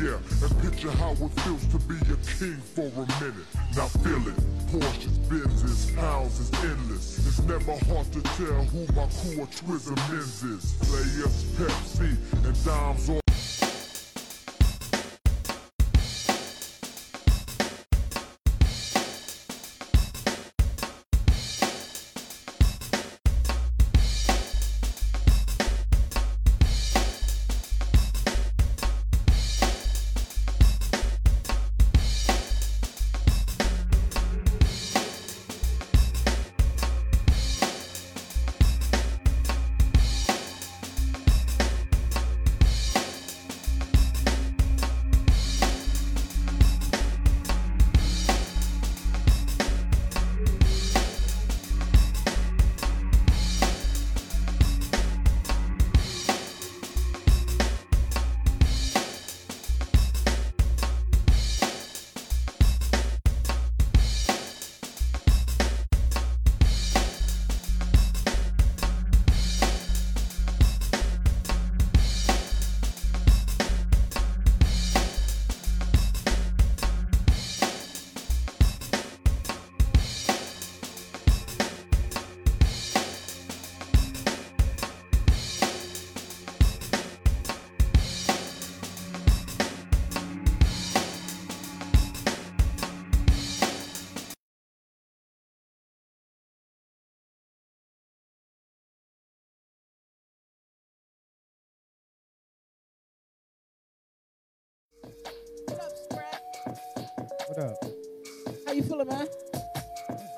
here. And picture how it feels to be a king for a minute. Now feel it. Porsches, Benzes, houses, endless. It's never hard to tell who my crew or Twizzle Men's is. Players, Pepsi, and dimes on.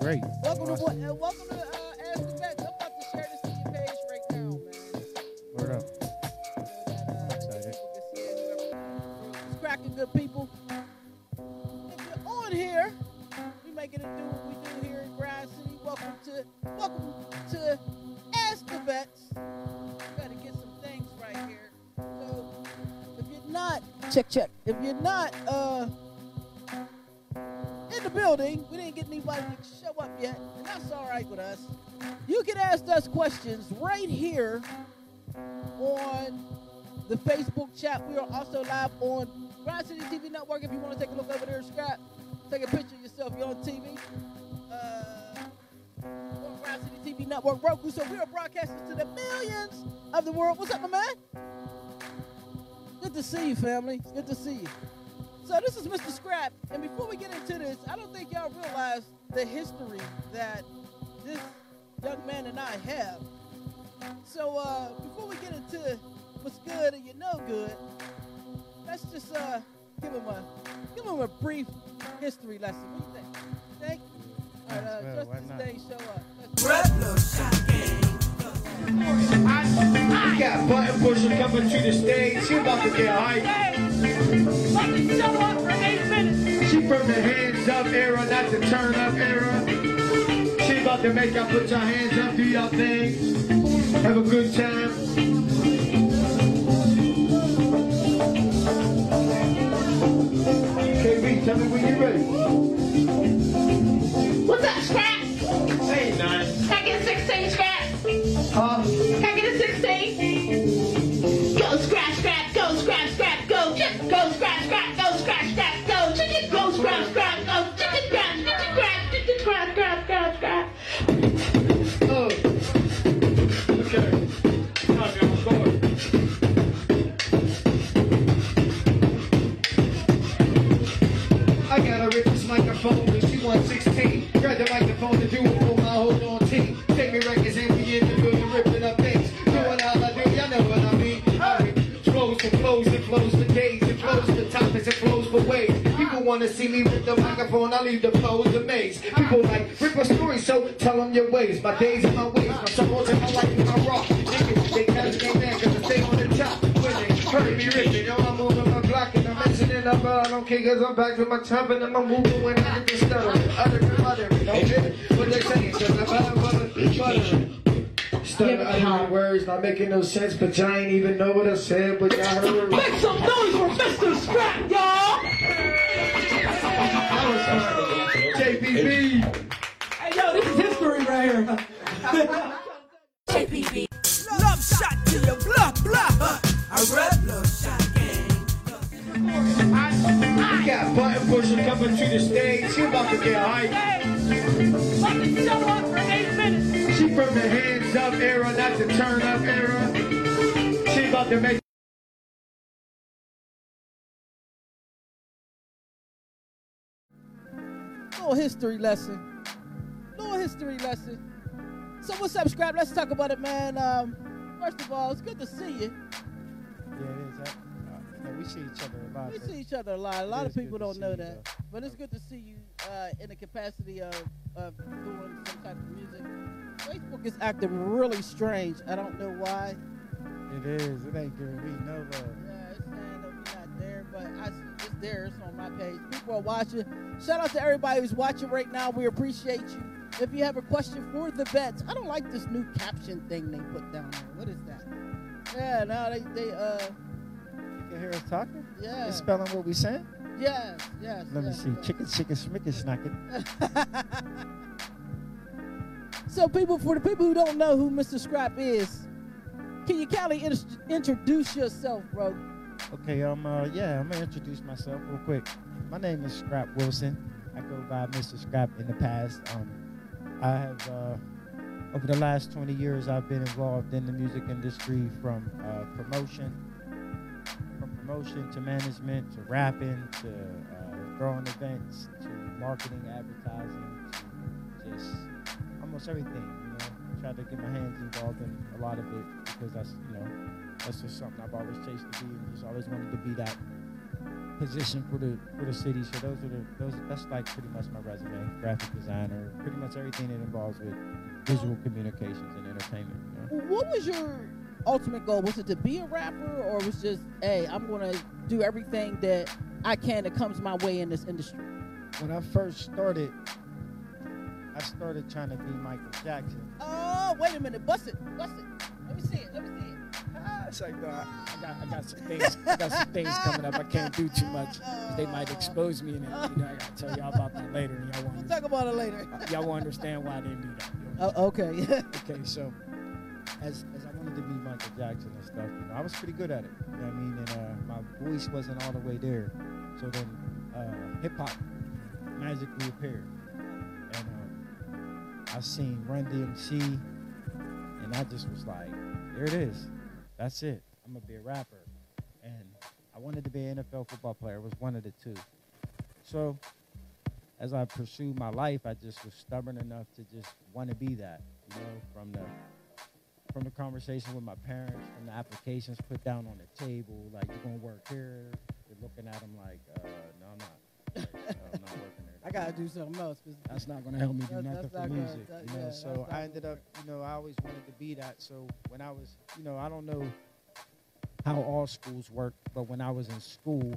Great. Welcome to Awesome. what? Uh, welcome to uh, Ask the Vets. I'm about to share this to your page right now, man. Word up. So that, uh, Excited. people can see it, whoever- It's cracking good people. If you're on here, we making it do what we do here in Grind City. Welcome to welcome to Ask the Vets. Gotta get some things right here. So if you're not check check, if you're not uh building, we didn't get anybody to show up yet, and that's all right with us. You can ask us questions right here on the Facebook chat. We are also live on Grind City TV Network. If you want to take a look over there, Scott, take a picture of yourself. You're on TV. Uh, on Grind City TV Network, Roku. So we are broadcasting to the millions of the world. What's up, my man? Good to see you, family. Good to see you. So this is Mr. Scrap, and before we get into this, I don't think y'all realize the history that this young man and I have. So uh, before we get into what's good and you know good, let's just uh, give him a give him a brief history lesson. What do you think? Think? All right, uh, Well, just this day show up. Let's We got button pusher coming to the stage. She about to get hype. She from the hands up era, not the turn up era. She about to make y'all put your hands up, do y'all thing. Have a good time. KB, tell me when you're ready. What's up, Scrap? Say nothing. Can I get a 16, Scrap? Huh? Can I get a 16? Go, Scrap, Scrap, go, Scrap, Scrap, go, just go, Scrap, Scrap, go, Scrap, Scrap, go, People like, rip a story, so tell them your ways. My days and my ways, my songs and my life and my rock. Niggas, they catch me man, cause I stay on the top. When they heard me ripping, yo, I'm moving my block and I'm mentioning up, but I don't care cause I'm back to my top and I'm moving when I get the stutter. Other than other, don't get it, what they saying, cause I'm better, butter, butter. Stutter uttering words, not making no sense, but I ain't even know what I said, but y'all heard. Make some noise for Mr. Scrap, y'all! That was fun. JPB. Hey, yo, this is history right here. JPB. Love shot to your blah blah. I rap love shot gang. We got button pusher coming to the stage. She about to get hyped. About to show up for eight minutes. She from the hands up era, not the turn up era. She about to make. Little history lesson. Little history lesson. So what's up, Scrap? Let's talk about it, man. Um, first of all, it's good to see you. Yeah, it is. I, uh, know, we see each other a lot. We see each other a lot. A lot of people don't know that, though. but it's good to see you uh, in the capacity of, of doing some type of music. Facebook is acting really strange. I don't know why. It is. It ain't giving me no love. There, but I it's there. It's on my page. People are watching. Shout out to everybody who's watching right now. We appreciate you. If you have a question for the vets, I don't like this new caption thing they put down there. What is that? Yeah, now they they uh You can hear us talking. yeah It's spelling what we saying. yes yes. Let me yes, see. yes. Chicken, chicken, smicken, snacking. so people, for the people who don't know who Mr. Scrap is, can you kindly introduce yourself, bro? Okay, um, uh, yeah, I'm gonna introduce myself real quick. My name is Scrap Wilson. I go by Mr. Scrap in the past. Um, I have, uh, over the last 20 years, I've been involved in the music industry from uh, promotion, from promotion to management to rapping to uh, throwing events to marketing, advertising to just almost everything. You know, try to get my hands involved in a lot of it because that's, you know, that's just something I've always chased to be and just always wanted to be that position for the for the city. So those are the those that's like pretty much my resume. Graphic designer, pretty much everything that involves with visual communications and entertainment. You know? What was your ultimate goal? Was it to be a rapper, or was just, hey, I'm gonna do everything that I can that comes my way in this industry? When I first started, I started trying to be Michael Jackson. Oh, wait a minute, bust it, bust it. Let me see it. Let me see it. It's like, no, I, I got, I got some things, I got some things coming up. I can't do too much. they might expose me, and you know, I gotta tell y'all about that later, and y'all We'll talk about it later. y'all won't understand why I didn't do that. Oh, okay. Okay, so As, as I wanted to be Michael Jackson and stuff, you know, I was pretty good at it. You know what I mean? And uh, my voice wasn't all the way there. So then uh, hip hop magically appeared. And um, I seen Run DMC, and I just was like, there it is. That's it. I'm to be a rapper. And I wanted to be an NFL football player. Was one of the two. So as I pursued my life, I just was stubborn enough to just want to be that, you know, from the from the conversation with my parents, from the applications put down on the table, like you're gonna work here. You're looking at them like, uh, no, I'm not. Like, uh, I'm not working. I gotta do something else. that's not gonna help me do That's- nothing that's for me. gonna- music, that- you know. yeah, so I ended up, you know, I always wanted to be that. So when I was, you know, I don't know how all schools work, but when I was in school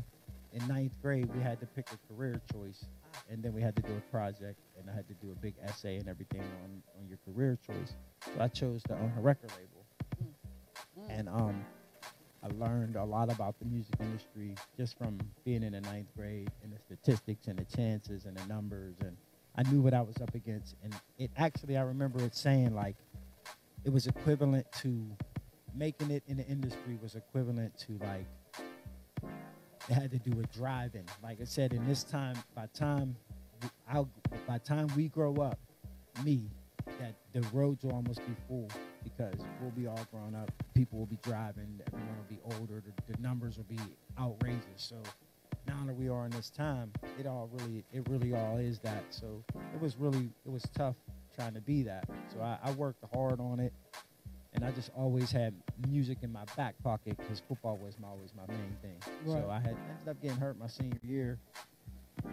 in ninth grade, we had to pick a career choice, and then we had to do a project, and I had to do a big essay and everything on on your career choice. So I chose to own a record label, and um. I learned a lot about the music industry just from being in the ninth grade and the statistics and the chances and the numbers and I knew what I was up against and it actually I remember it saying like it was equivalent to making it in the industry was equivalent to like it had to do with driving. Like I said, in this time, by time I'll, by time we grow up, me, that the roads will almost be full because we'll be all grown up. People will be driving. Everyone will be older. The, the numbers will be outrageous. So now that we are in this time, it all really, it really all is that. So it was really, it was tough trying to be that. So I, I worked hard on it, and I just always had music in my back pocket because football was my, always my main thing. Right. So I had ended up getting hurt my senior year,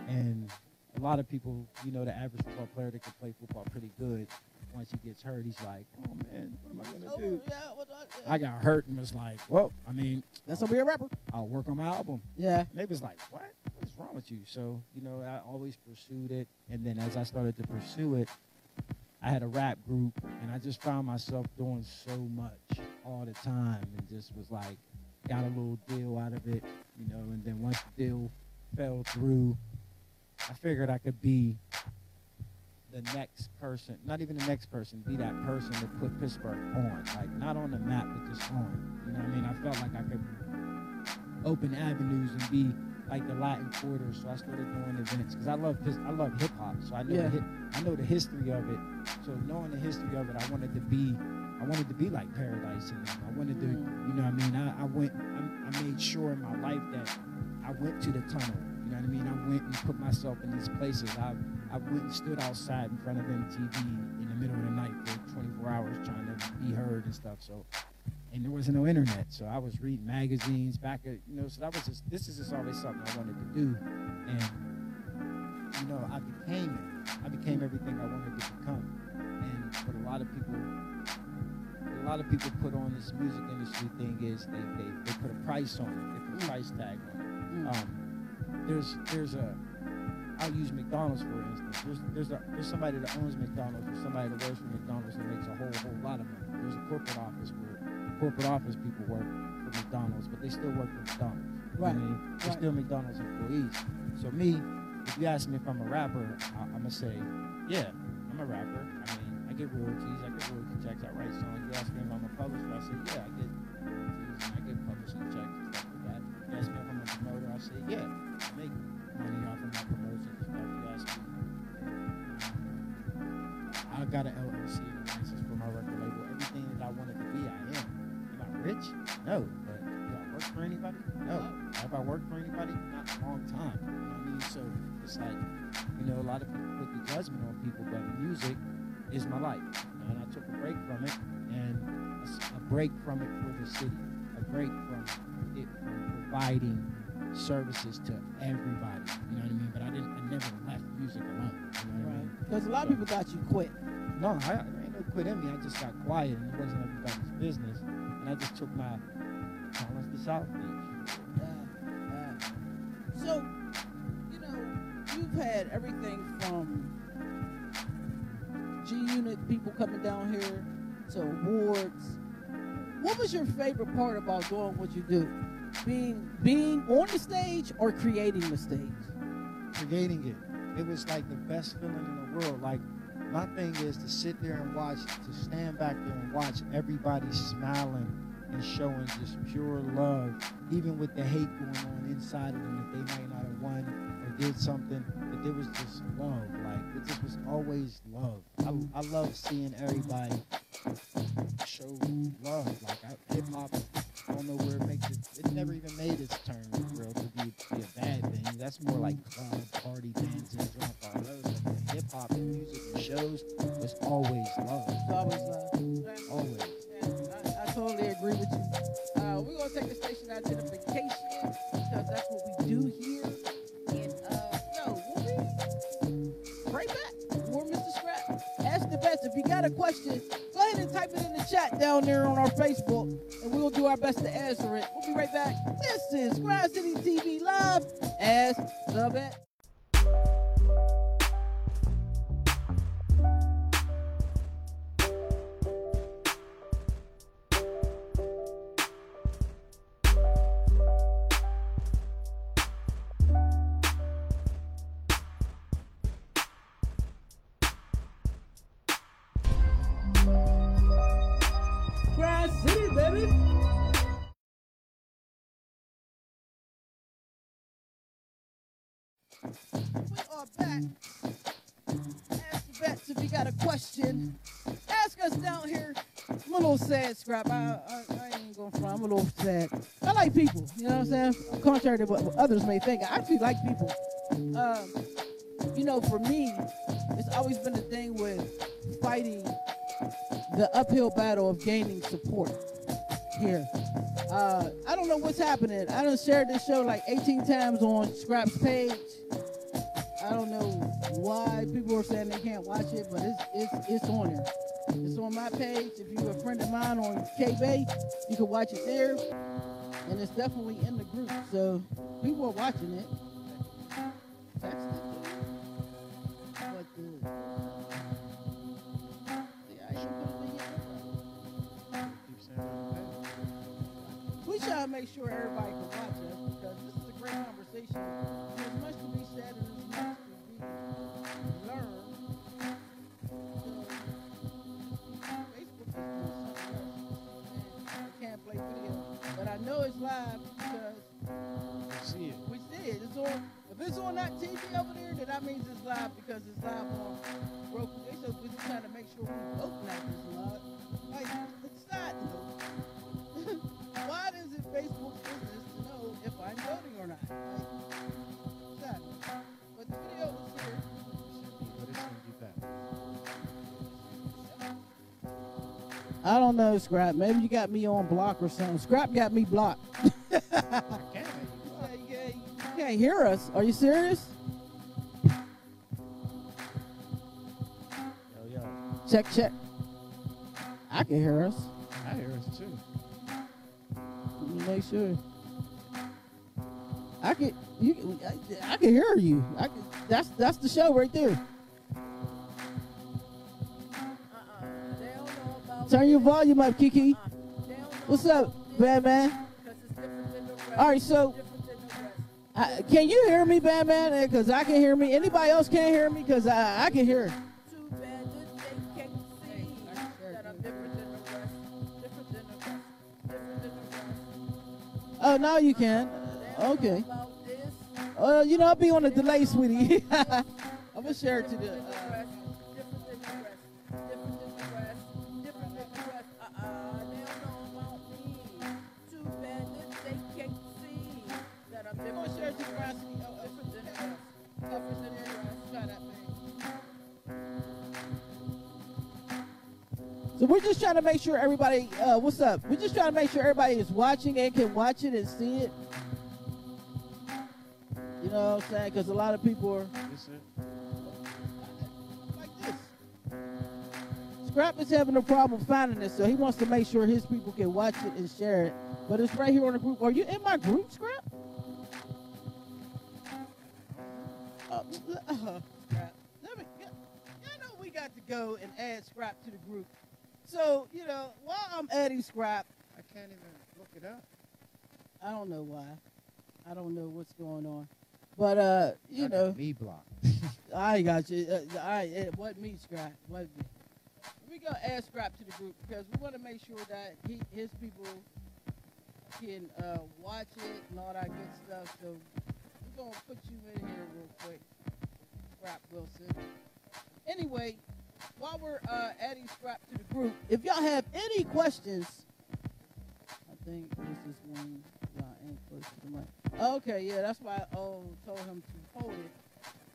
And a lot of people, you know, the average football player that can play football pretty good, once he gets hurt, he's like, oh man, what am I gonna Oh, do? yeah, what do I- I got hurt and was like, well, I mean, That's gonna be a rapper. I'll work on my album. Yeah. And they was like, what? What's wrong with you? So, you know, I always pursued it. And then as I started to pursue it, I had a rap group and I just found myself doing so much all the time and just was like, got a little deal out of it, you know, and then once the deal fell through, I figured I could be the next person, not even the next person, be that person that put Pittsburgh on. Like not on the map, but just on. You know what I mean? I felt like I could open avenues and be like the Latin Quarter. So I started doing events because I love I love hip hop. So I know Yeah. the hip, I know the history of it. So knowing the history of it, I wanted to be I wanted to be like Paradise and them. I wanted to, Mm. you know what I mean? I, I went I, I made sure in my life that I went to the tunnel. You know what I mean? I went and put myself in these places. I I went and stood outside in front of MTV in the middle of the night for 24 hours trying to be heard and stuff. So and there wasn't no internet, so I was reading magazines back at you know. So that was just this is just always something I wanted to do, and you know I became it. I became everything I wanted to become, and what a lot of people, a lot of people put on this music industry thing is they they, they put a price on it. They put a price tag on it. Mm. Um, there's there's a I'll use McDonald's for instance. There's there's a there's somebody that owns McDonald's or somebody that works for McDonald's that makes a whole whole lot of money. There's a corporate office where corporate office people work for McDonald's, but they still work for McDonald's. You know I Right, mean? They're right. still McDonald's employees. So me, if you ask me if I'm a rapper, I, I'm gonna say, yeah, I'm a rapper. I mean, I get royalties, I get royalty checks, I write songs. You ask me if I'm a publisher, I say, yeah, I get royalties and I get publishing checks and stuff like that. You ask me if I'm a promoter, I say, yeah, I make money off of my ask me. I got an LLC a license for my record label. Everything that I wanted to be, I am. Am I rich? No. But do I work for anybody? No. Have I worked for anybody? Not a long time. You know what I mean? So it's like, you know, a lot of people put the judgment on people, but music is my life. You know, and I took a break from it, and a break from it for the city, a break from it from providing services to everybody. You know what I mean? But I didn't. I never left music alone. You know what I mean? Right. Because a lot of people thought you quit. No, I, there ain't no quit in me. I just got quiet and it wasn't everybody's business. And I just took my talents to South Beach. Yeah, yeah. So, you know, you've had everything from G Unit people coming down here to awards. What was your favorite part about doing what you do? Being being on the stage or creating the stage? Creating it. It was like the best feeling in the world. Like my thing is to sit there and watch, to stand back there and watch everybody smiling and showing just pure love, even with the hate going on inside of them that they might not have won or did something. but there was just love. Like it just was always love. I, I love seeing everybody show love. Like hip hop, I don't know where it makes it. It never even made its turn, real, to be, be a bad thing. That's more like club party dancing, drunk all those. Hip hop and music and shows was always love. It's always uh, Always. Yeah, I, I totally agree with you. Uh, we're gonna take the station identification because that's what we do here. And uh, yo, we'll be right back. More Mr. Scrap. Ask the Vets. If you got a question, go ahead and type it in the chat down there on our Facebook, we'll do our best to answer it. We'll be right back. This is Grind City TV Live. as the bet. We are back. Ask the vets if you got a question. Ask us down here. I'm a little sad, Scrap. I, I, I ain't going front. I'm a little sad. I like people. You know what I'm saying? Contrary to what others may think, I actually like people. Um, you know, for me, it's always been a thing with fighting the uphill battle of gaining support here. Uh, I don't know what's happening. I done shared this show like 18 times on Scrap's page. I don't know why people are saying they can't watch it, but it's it's it's on there. It's on my page. If you're a friend of mine on K-Bay, you can watch it there, and it's definitely in the group. So people are watching it. Text it. But it Keep saying it. we try to make sure everybody can watch us because this is a great conversation. There's much to be said Facebook is doing something else. I can't play video, but I know it's live because See it. we see it. It's on. If it's on that TV over there, then that means it's live because it's live on Roku. They so busy trying to make sure we voting out this live. Like, it's side note. Why is it Facebook's business to know if I'm voting or not? I don't know, Scrap. Maybe you got me on block or something. Scrap got me blocked. I can't. Yeah, yeah, you can't hear us. Are you serious? Yo, yo. Check, check. I can hear us. I hear us too. Let me make sure. I can you I, I can hear you. I can, that's that's the show right there. Turn your volume up, Kiki. What's up, Batman? All right, so uh, can you hear me, Batman? Because I can hear me. Anybody else can't hear me? Because I, I can hear. The the the. Oh, now you can. Okay. Uh, you know, I'll be on a delay, sweetie. I'm gonna share it to the. The Uh, So we're just trying to make sure everybody, uh, what's up? We're just trying to make sure everybody is watching and can watch it and see it. You know what I'm saying? Because a lot of people are This like this. Scrap is having a problem finding it, so he wants to make sure his people can watch it and share it. But it's right here on the group. Are you in my group, Scrap? Scrap. Let me, yeah, y'all know we got to go and add Scrap to the group. So, you know, while I'm adding Scrap, I can't even look it up. I don't know why. I don't know what's going on. But, uh, you I know. me blocked. I got you. Uh, it wasn't me, Scrap. Wasn't me. We gonna add Scrap to the group because we want to make sure that he, his people can uh, watch it and all that good stuff. So we're gonna put you in here real quick, Scrap Wilson. Anyway, while we're uh, adding Scrap to the group, if y'all have any questions, I think this is one y'all ain't close to the mic. Okay, yeah, that's why I oh, told him to hold it.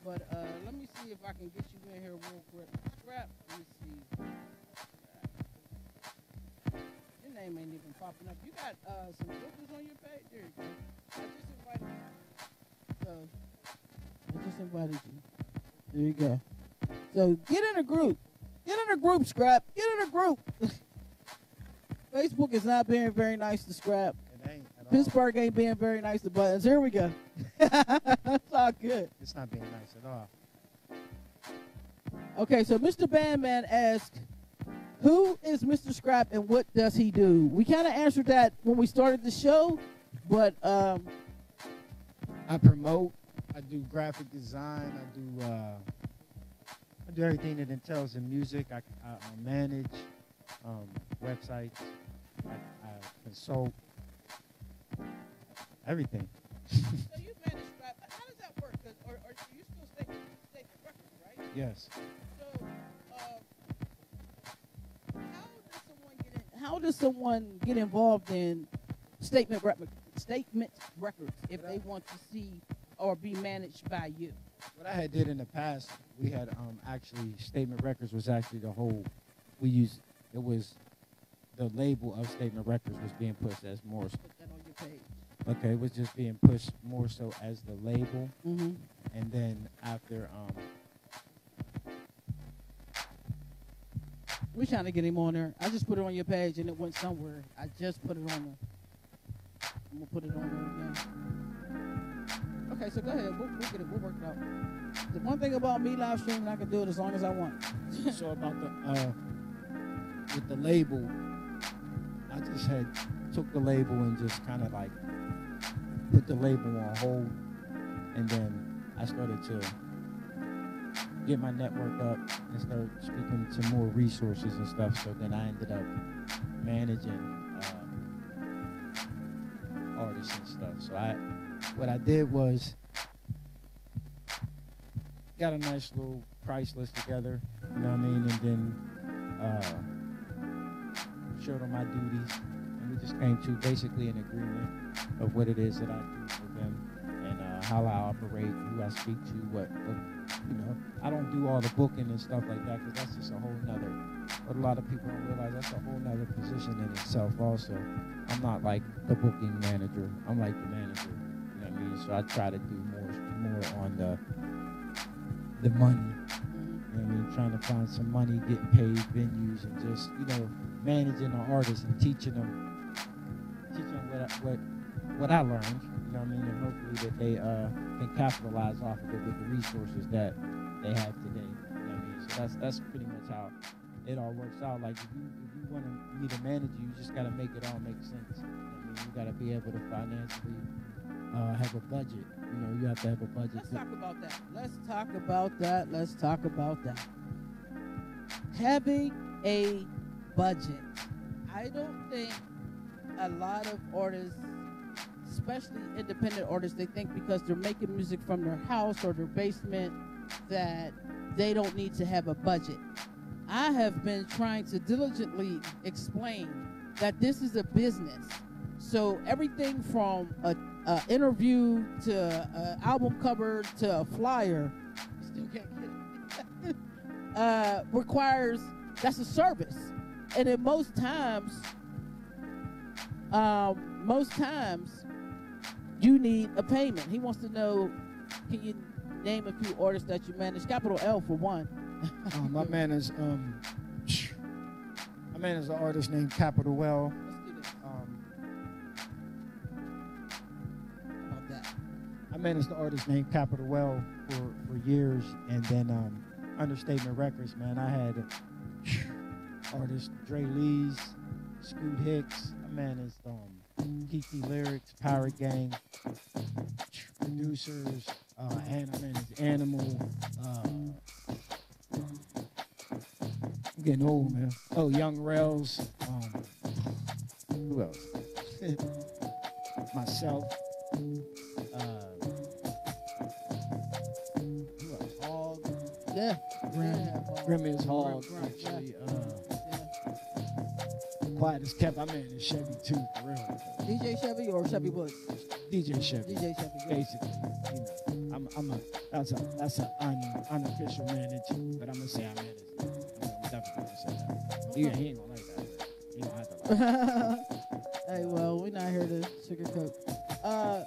But uh, let me see if I can get you in here real quick. Scrap, let me see. Your name ain't even popping up. You got uh, some filters on your page? There you go. I just invited you. So, I just invited you. There you go. So, get in a group. Get in a group, Scrap. Get in a group. Facebook is not being very nice to Scrap. It ain't at all. Pittsburgh ain't being very nice to Buttons. Here we go. That's all good. It's not being nice at all. Okay, so Mr. Bandman asked, "Who is Mr. Scrap and what does he do?" We kind of answered that when we started the show, but um, I promote. I do graphic design. I do. Uh, I do everything that entails in music. I, I, I manage um, websites. I, I consult. Everything. so you manage. How does that work? or, or you still stay Statement Records, right? Yes. So, um, how does someone get in, How does someone get involved in Statement Rec- Statement Records if they want to see or be managed by you? What I had did in the past, we had um, actually Statement Records was actually the whole. We used it was the label of Statement Records was being pushed as more. Put that on your page. Okay, it was just being pushed more so as the label, Mm-hmm. and then after um, We're trying to get him on there. I just put it on your page and it went somewhere. I just put it on there. I'm gonna put it on there again. Okay, so go ahead. We'll, we'll get it. We'll work it out. The one thing about me live streaming, I can do it as long as I want. so about the uh, with the label, I just had took the label and just kind of like put the label on hold, and then I started to get my network up and start speaking to more resources and stuff. So then I ended up managing uh, artists and stuff. So I, what I did was got a nice little price list together. You know what I mean? And then uh, showed them my duties, and we just came to basically an agreement of what it is that I do for them and uh, how I operate, who I speak to, what, what you know. I don't do all the booking and stuff like that because that's just a whole nother. What a lot of people don't realize that's a whole nother position in itself. Also, I'm not like the booking manager. I'm like the manager. So I try to do more more on the the money. You know I mean? Trying to find some money, getting paid venues, and just you know managing the artists and teaching them, teaching them what I, what what I learned. You know what I mean? And hopefully that they uh, can capitalize off of it with the resources that they have today. You know what I mean? So that's that's pretty much how it all works out. Like if you if you want me to manage you, you just got to make it all make sense. You know I mean? You got to be able to financially uh, have a budget. You know, you have to have a budget. Let's talk about that. Let's talk about that. Let's talk about that. Having a budget. I don't think a lot of artists, especially independent artists, they think because they're making music from their house or their basement that they don't need to have a budget. I have been trying to diligently explain that this is a business. So everything from a, a interview to an album cover to a flyer, still can't get it, uh, requires that's a service, and in most times, um, most times, you need a payment. He wants to know, can you name a few artists that you manage? Capital L for one. My man is um, my man is an artist named Capital Well. I managed the artist named Capital Well for, for years, and then um, under Statement Records, man. I had artists Dre Lees, Scoot Hicks. I managed um, Kiki Lyrics, Pirate Gang, producers, uh, and I managed Animal. Uh, I'm getting old, man. Oh, Young Rails. Um, who else? Myself. Yeah. Grim. Yeah, Grim is Grim, Grim, yeah. Uh, Yeah. Quiet as kept. I man is Chevy too, for real. DJ Chevy or Chevy Woods? DJ Chevy. DJ Chevy. yeah. Basically, you know, I'm, I'm a that's a that's an un, unofficial manage, but I'm gonna say I manage. it. I'm definitely gonna say that. He, he ain't gonna like that. He don't have to like. it. hey, well, we're not here to sugarcoat. Uh,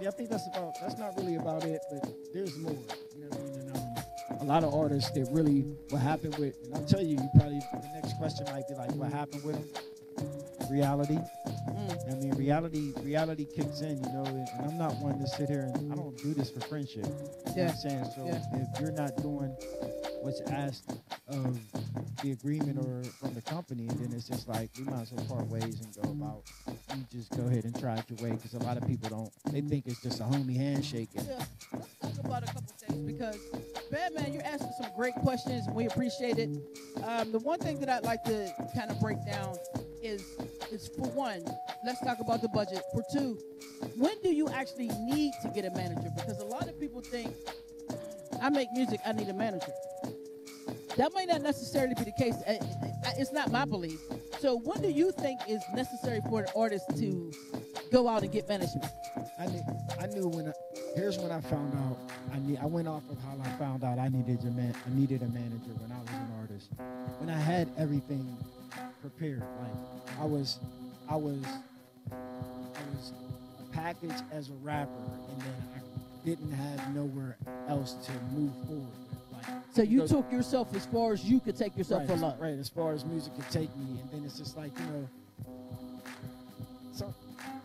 Yeah, I think that's about that's not really about it, but there's more. You know what I mean? And, um, a lot of artists that really what happened with, and I'll tell you, you probably the next question might be like, what happened with them? Reality. mm, I mean, reality reality kicks in, you know, and, and I'm not one to sit here and I don't do this for friendship. You know what I'm saying? So Yeah. if you're not doing what's asked of the agreement or from the company, then it's just like we might as well part ways and go about. You just go ahead and try it your way because a lot of people don't. They think it's just a homie handshake. And, yeah, about a couple things because, Batman, you're asking some great questions and we appreciate it. Um, the one thing that I'd like to kind of break down is, is for one, let's talk about the budget. For two, when do you actually need to get a manager? Because a lot of people think, I make music, I need a manager. That might not necessarily be the case. Uh, uh, It's not my belief. So, when do you think is necessary for an artist to go out and get management? I knew, I knew when. I, here's when I found out. I need. I went off of how I found out I needed a man. I needed a manager when I was an artist. When I had everything prepared, like I was, I was, I was a package as a rapper, and then I didn't have nowhere else to move forward. Like, So you took yourself as far as you could take yourself right, for love. Uh, right, as far as music could take me, and then it's just like you know. So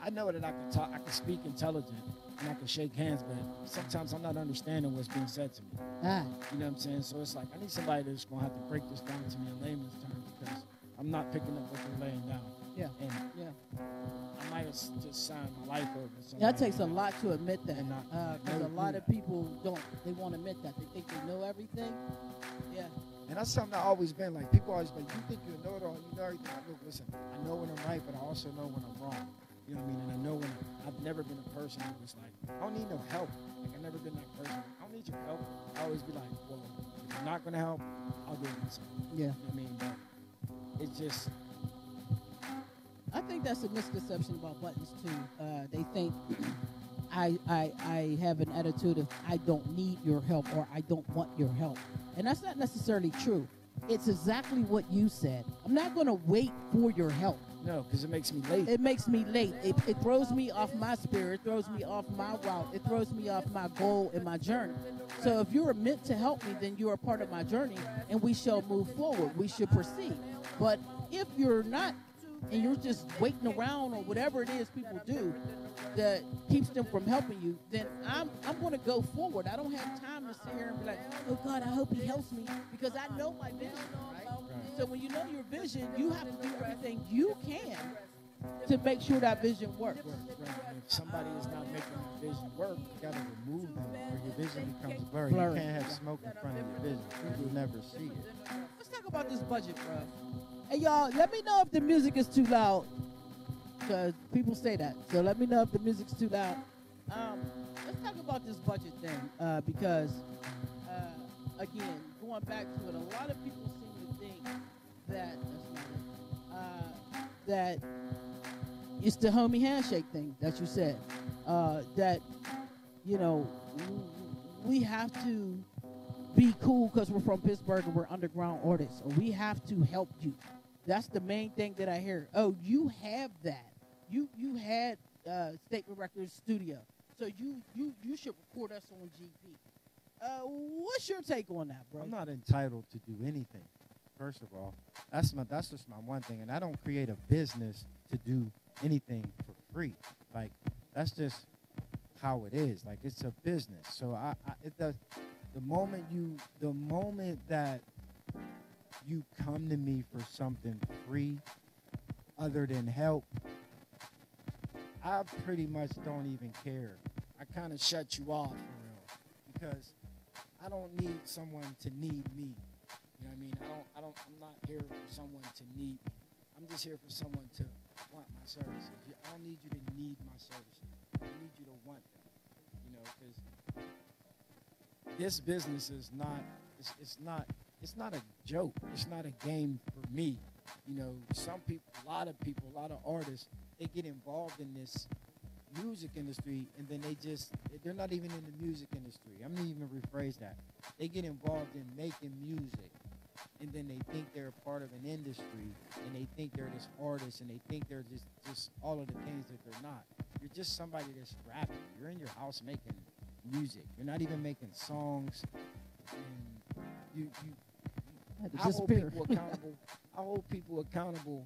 I know that I can talk, I can speak intelligent, and I can shake hands, but sometimes I'm not understanding what's being said to me. Ah, You know what I'm saying? So it's like I need somebody that's gonna have to break this down to me in layman's terms because I'm not picking up what they're laying down. Yeah. And yeah. I might have just signed my life over. That takes a lot to admit that, And because no a lot of people don't. They won't admit that. They think they know everything. Yeah. And that's something I've always been like. People always like, you think you know it all, you know everything. I go, listen, I know when I'm right, but I also know when I'm wrong. You know what I mean? And I know when I've never been a person who was like, I don't need no help. Like I've never been that person. I don't need your help. I always be like, well, if you're not gonna help, I'll do it myself. Yeah. You know I mean? But it's just I think that's a misconception about buttons too. Uh, they think I, I I have an attitude of I don't need your help or I don't want your help, and that's not necessarily true. It's exactly what you said. I'm not going to wait for your help. No, because it makes me late. It makes me late. It, it throws me off my spirit. It throws me off my route. It throws me off my goal and my journey. So if you're meant to help me, then you're part of my journey, and we shall move forward. We should proceed. But if you're not, and you're just waiting around or whatever it is people do that keeps them from helping you, then I'm I'm going to go forward. I don't have time to sit here and be like, oh God, I hope He helps me because I know my vision, right? So when you know your vision, you have to do everything you can to make sure that vision works. Right. And if somebody is not making your vision work, you gotta remove them. or your vision becomes blurry. Blurry. You can't have smoke in front of your vision. You'll never see it. Let's talk about this budget, bro. Hey, y'all, let me know if the music is too loud. Because people say that. So let me know if the music's too loud. Um, let's talk about this budget thing. Uh, because, uh, again, going back to it, a lot of people seem to think that, uh, that it's the homie handshake thing that you said. Uh, that, you know, we have to be cool because we're from Pittsburgh and we're underground artists, or we have to help you. That's the main thing that I hear. Oh, you have that. You you had uh, Statement Records Studio, so you you you should record us on GP. Uh, what's your take on that, bro? I'm not entitled to do anything. First of all, that's my that's just my one thing, and I don't create a business to do anything for free. Like that's just how it is. Like it's a business. So I, I it does. The moment you, the moment that you come to me for something free, other than help, I pretty much don't even care I kind of shut you off for real because I don't need someone to need me. You know what I mean? I don't. I don't. I'm not here for someone to need me. I'm just here for someone to want my services. I don't need you to need my services. I need you to want them. You know, because this business is not. It's, it's not. It's not a joke. It's not a game for me. You know, some people, a lot of people, a lot of artists, they get involved in this music industry and then they just they're not even in the music industry. I'm gonna even rephrase that. They get involved in making music and then they think they're a part of an industry and they think they're this artist and they think they're just just all of the things that they're not. You're just somebody that's rapping. You're in your house making music. You're not even making songs and you you I hold people accountable. I hold people accountable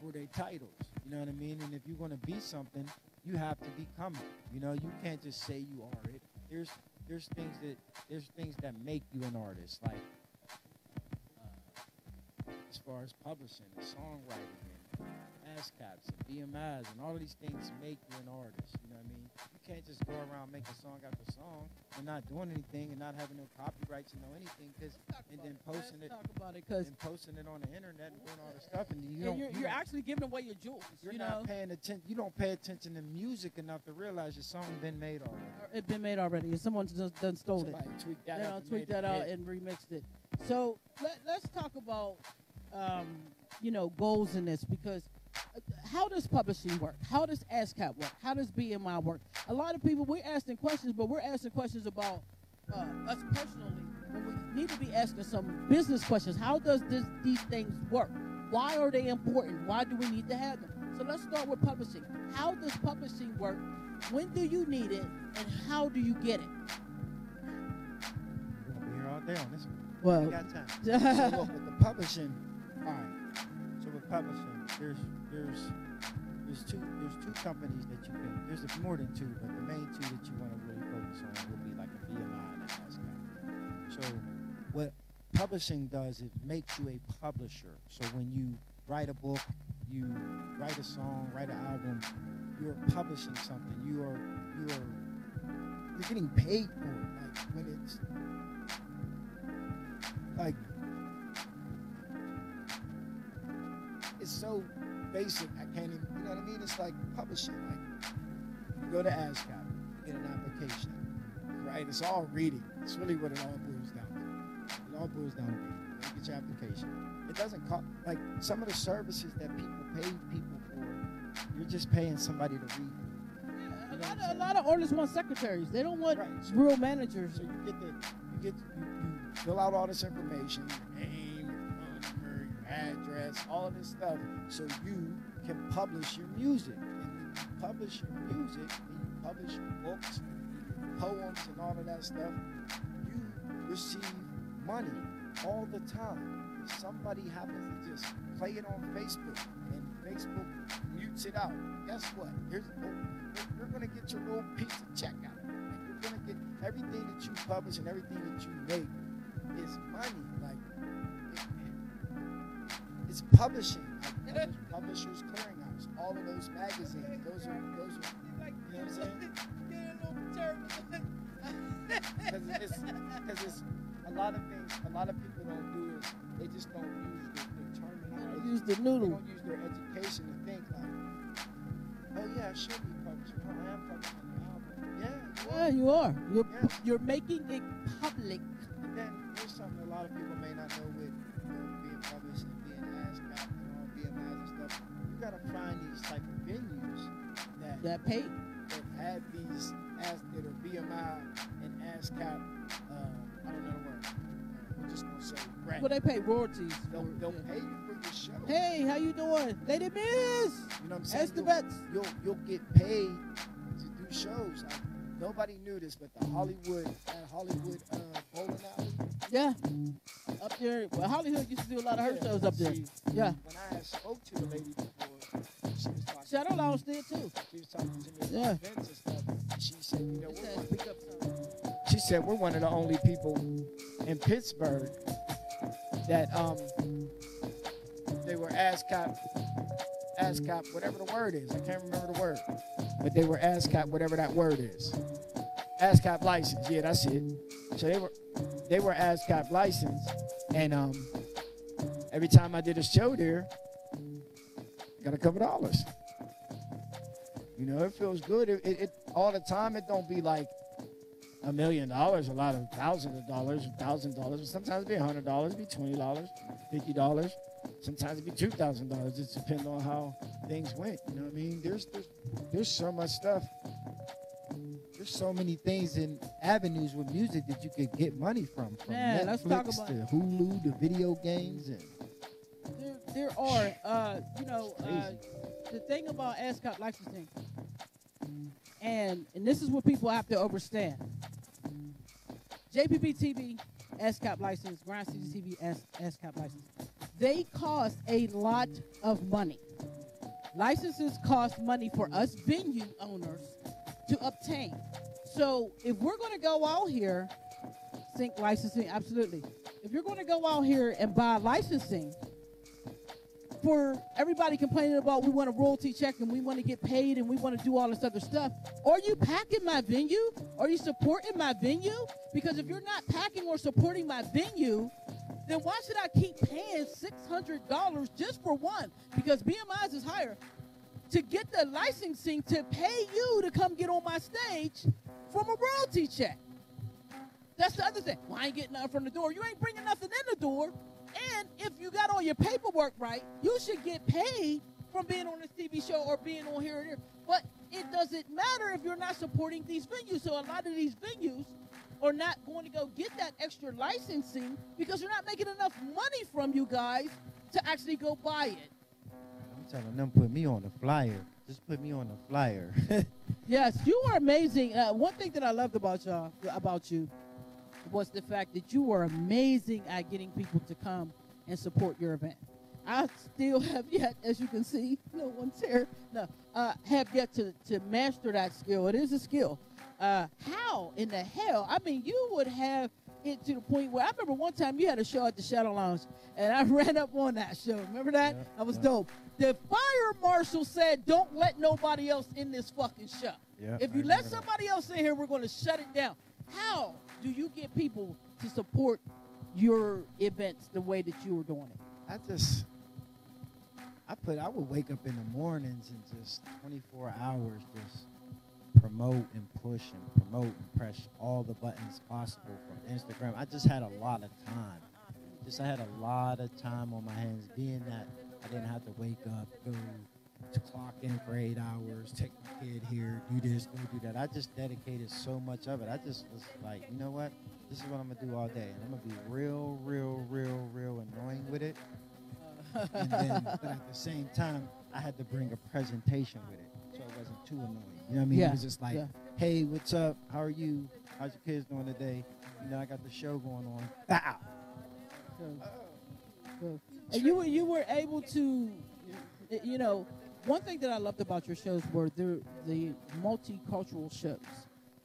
for their titles. You know what I mean? And if you're going to be something, you have to become it. You know, you can't just say you are it. There's there's things that there's things that make you an artist, like uh, as far as publishing and songwriting and ASCAPs and BMIs and all these things make you an artist. You know what I mean? You can't just go around making song after song and not doing anything and not having no copyrights and no anything, cause and then posting it talk it because and posting it on the internet and doing all this stuff, and you you're, you don't- actually giving away your jewels. you're you not know, paying attention. You don't pay attention to music enough to realize your song been made already. it's been made already, and someone just done stole it. Somebody tweaked that out. and tweaked it that out and remixed it. So let, let's talk about, um, you know, goals in this because how does publishing work? How does ASCAP work? How does BMI work? A lot of people we're asking questions, but we're asking questions about uh, us personally. When we need to be asking some business questions. How does this these things work? Why are they important? Why do we need to have them? So let's start with publishing. How does publishing work? when do you need it, and how do you get it? We're be here all day on this one. Well, we got time. So look, with the publishing, All right. So with publishing, there's there's there's two there's two companies that you can. There's more than two, but the main two that you want to really focus on will be like a BMI and a ASCAP. So what publishing does is makes you a publisher. So when you write a book, you write a song, write an album, you're publishing something. You are you are you're getting paid for it. Like when it's like it's so basic. I can't even. You know what I mean? It's like publishing. Like go to ASCAP, get an application, right? It's all reading. It's really what it all boils down to. It all boils down to reading. You get your application. It doesn't cost like some of the services that people pay people for. You're just paying somebody to read. a lot, of, a lot of artists want secretaries. They don't want Right. So- real managers. So you get the you get you, you fill out all this information, all of this stuff, so you can publish your music. And you publish your music, and you publish your books, poems, and all of that stuff, you receive money all the time. If somebody happens to just play it on Facebook and Facebook mutes it out, guess what? Here's you're- gonna get your little piece of check out of it. You're gonna get everything that you publish and everything that you make is money. Publishing. Like Publishers Clearinghouse, all of those magazines, those are those are you know what I'm saying? Because it's, cause it's a lot of things. A lot of people don't do is they just don't use the, the terminology. Use the They don't use their education to think like, oh yeah, I should be publishing. Oh, I am publishing an album. Yeah, Yeah, you are. You're Yes. you're making it public. And then here's something a lot of people may not know with gotta find these type of venues that That pay. that have these as that are BMI and ASCAP. Uh, I don't know the word. Uh, we're just gonna say. Well, they pay royalties. They'll yeah. pay you for your show. Hey, how you doing, Lady Miss? You know what I'm saying? Ask the You'll- vets. You'll you'll get paid to do shows. Nobody knew this, but the Hollywood at Hollywood uh, bowling alley. Yeah, up there. Well, Hollywood used to do a lot of her Yeah, shows up there. Yeah. When I had spoke to the lady before, she was talking. Shadow Lounge did too. She was talking to me about Yeah. events and stuff. She said, you know, we're one, speak up she said we're one of the only people in Pittsburgh that um they were ASCAP, ASCAP, whatever the word is. I can't remember the word, but they were ASCAP, whatever that word is. ASCAP license, yeah, that's it. So they were they were ASCAP licensed, and um every time I did a show there, got a couple dollars. You know, it feels good. It, it, it all the time. It don't be like a million dollars, a lot of thousands of dollars, thousand dollars. Sometimes it be a hundred dollars, be twenty dollars, fifty dollars. Sometimes it'd be two thousand dollars. It depends on how things went. You know what I mean? There's there's, there's so much stuff. There's so many things and avenues with music that you could get money from. From Man, Netflix let's talk about- to Hulu to video games and There, there are, uh, you know, uh, the thing about ASCAP licensing, and and this is what people have to understand. JPB TV, ASCAP license, Grind City TV, ASCAP license. They cost a lot of money. Licenses cost money for us venue owners to obtain. So if we're going to go out here, sync licensing, absolutely. If you're going to go out here and buy licensing, for everybody complaining about we want a royalty check and we want to get paid and we want to do all this other stuff. Are you packing my venue? Are you supporting my venue? Because if you're not packing or supporting my venue, then why should I keep paying $600 just for one? Because BMI's is higher. To get the licensing to pay you to come get on my stage from a royalty check. That's the other thing. Well, ain't getting nothing from the door. You ain't bringing nothing in the door. And if you got all your paperwork right, you should get paid from being on this TV show or being on here and here. But it doesn't matter if you're not supporting these venues. So a lot of these venues are not going to go get that extra licensing because they're not making enough money from you guys to actually go buy it. I'm telling them put me on the flyer Just put me on the flyer. Yes, you are amazing. Uh, one thing that I loved about y'all, about you, was the fact that you were amazing at getting people to come and support your event. I still have yet, as you can see, no one's here. No, uh, have yet to to master that skill. It is a skill. Uh, how in the hell? I mean, you would have it to the point where I remember one time you had a show at the Shadow Lounge, and I ran up on that show. Remember that? Yeah, that was yeah. dope. The fire marshal said, "Don't let nobody else in this fucking show. Yeah, if I you let remember that. somebody else in here, we're going to shut it down." How do you get people to support your events the way that you were doing it? I just, I put, I would wake up in the mornings and just 24 hours just promote and push and promote and press all the buttons possible from Instagram. I just had a lot of time. Just I had a lot of time on my hands, being that I didn't have to wake up, go to clock in for eight hours, take my kid here, do this, go do that. I just dedicated so much of it. I just was like, you know what? This is what I'm gonna do all day, and I'm gonna be real, real, real, real annoying with it. And then, but at the same time, I had to bring a presentation with it, so it wasn't too annoying. You know what I mean? Yeah, It was just like, yeah. hey, what's up? How are you? How's your kids doing today? You know, I got the show going on. So- And you were you were able to, you know, one thing that I loved about your shows were the the multicultural shows.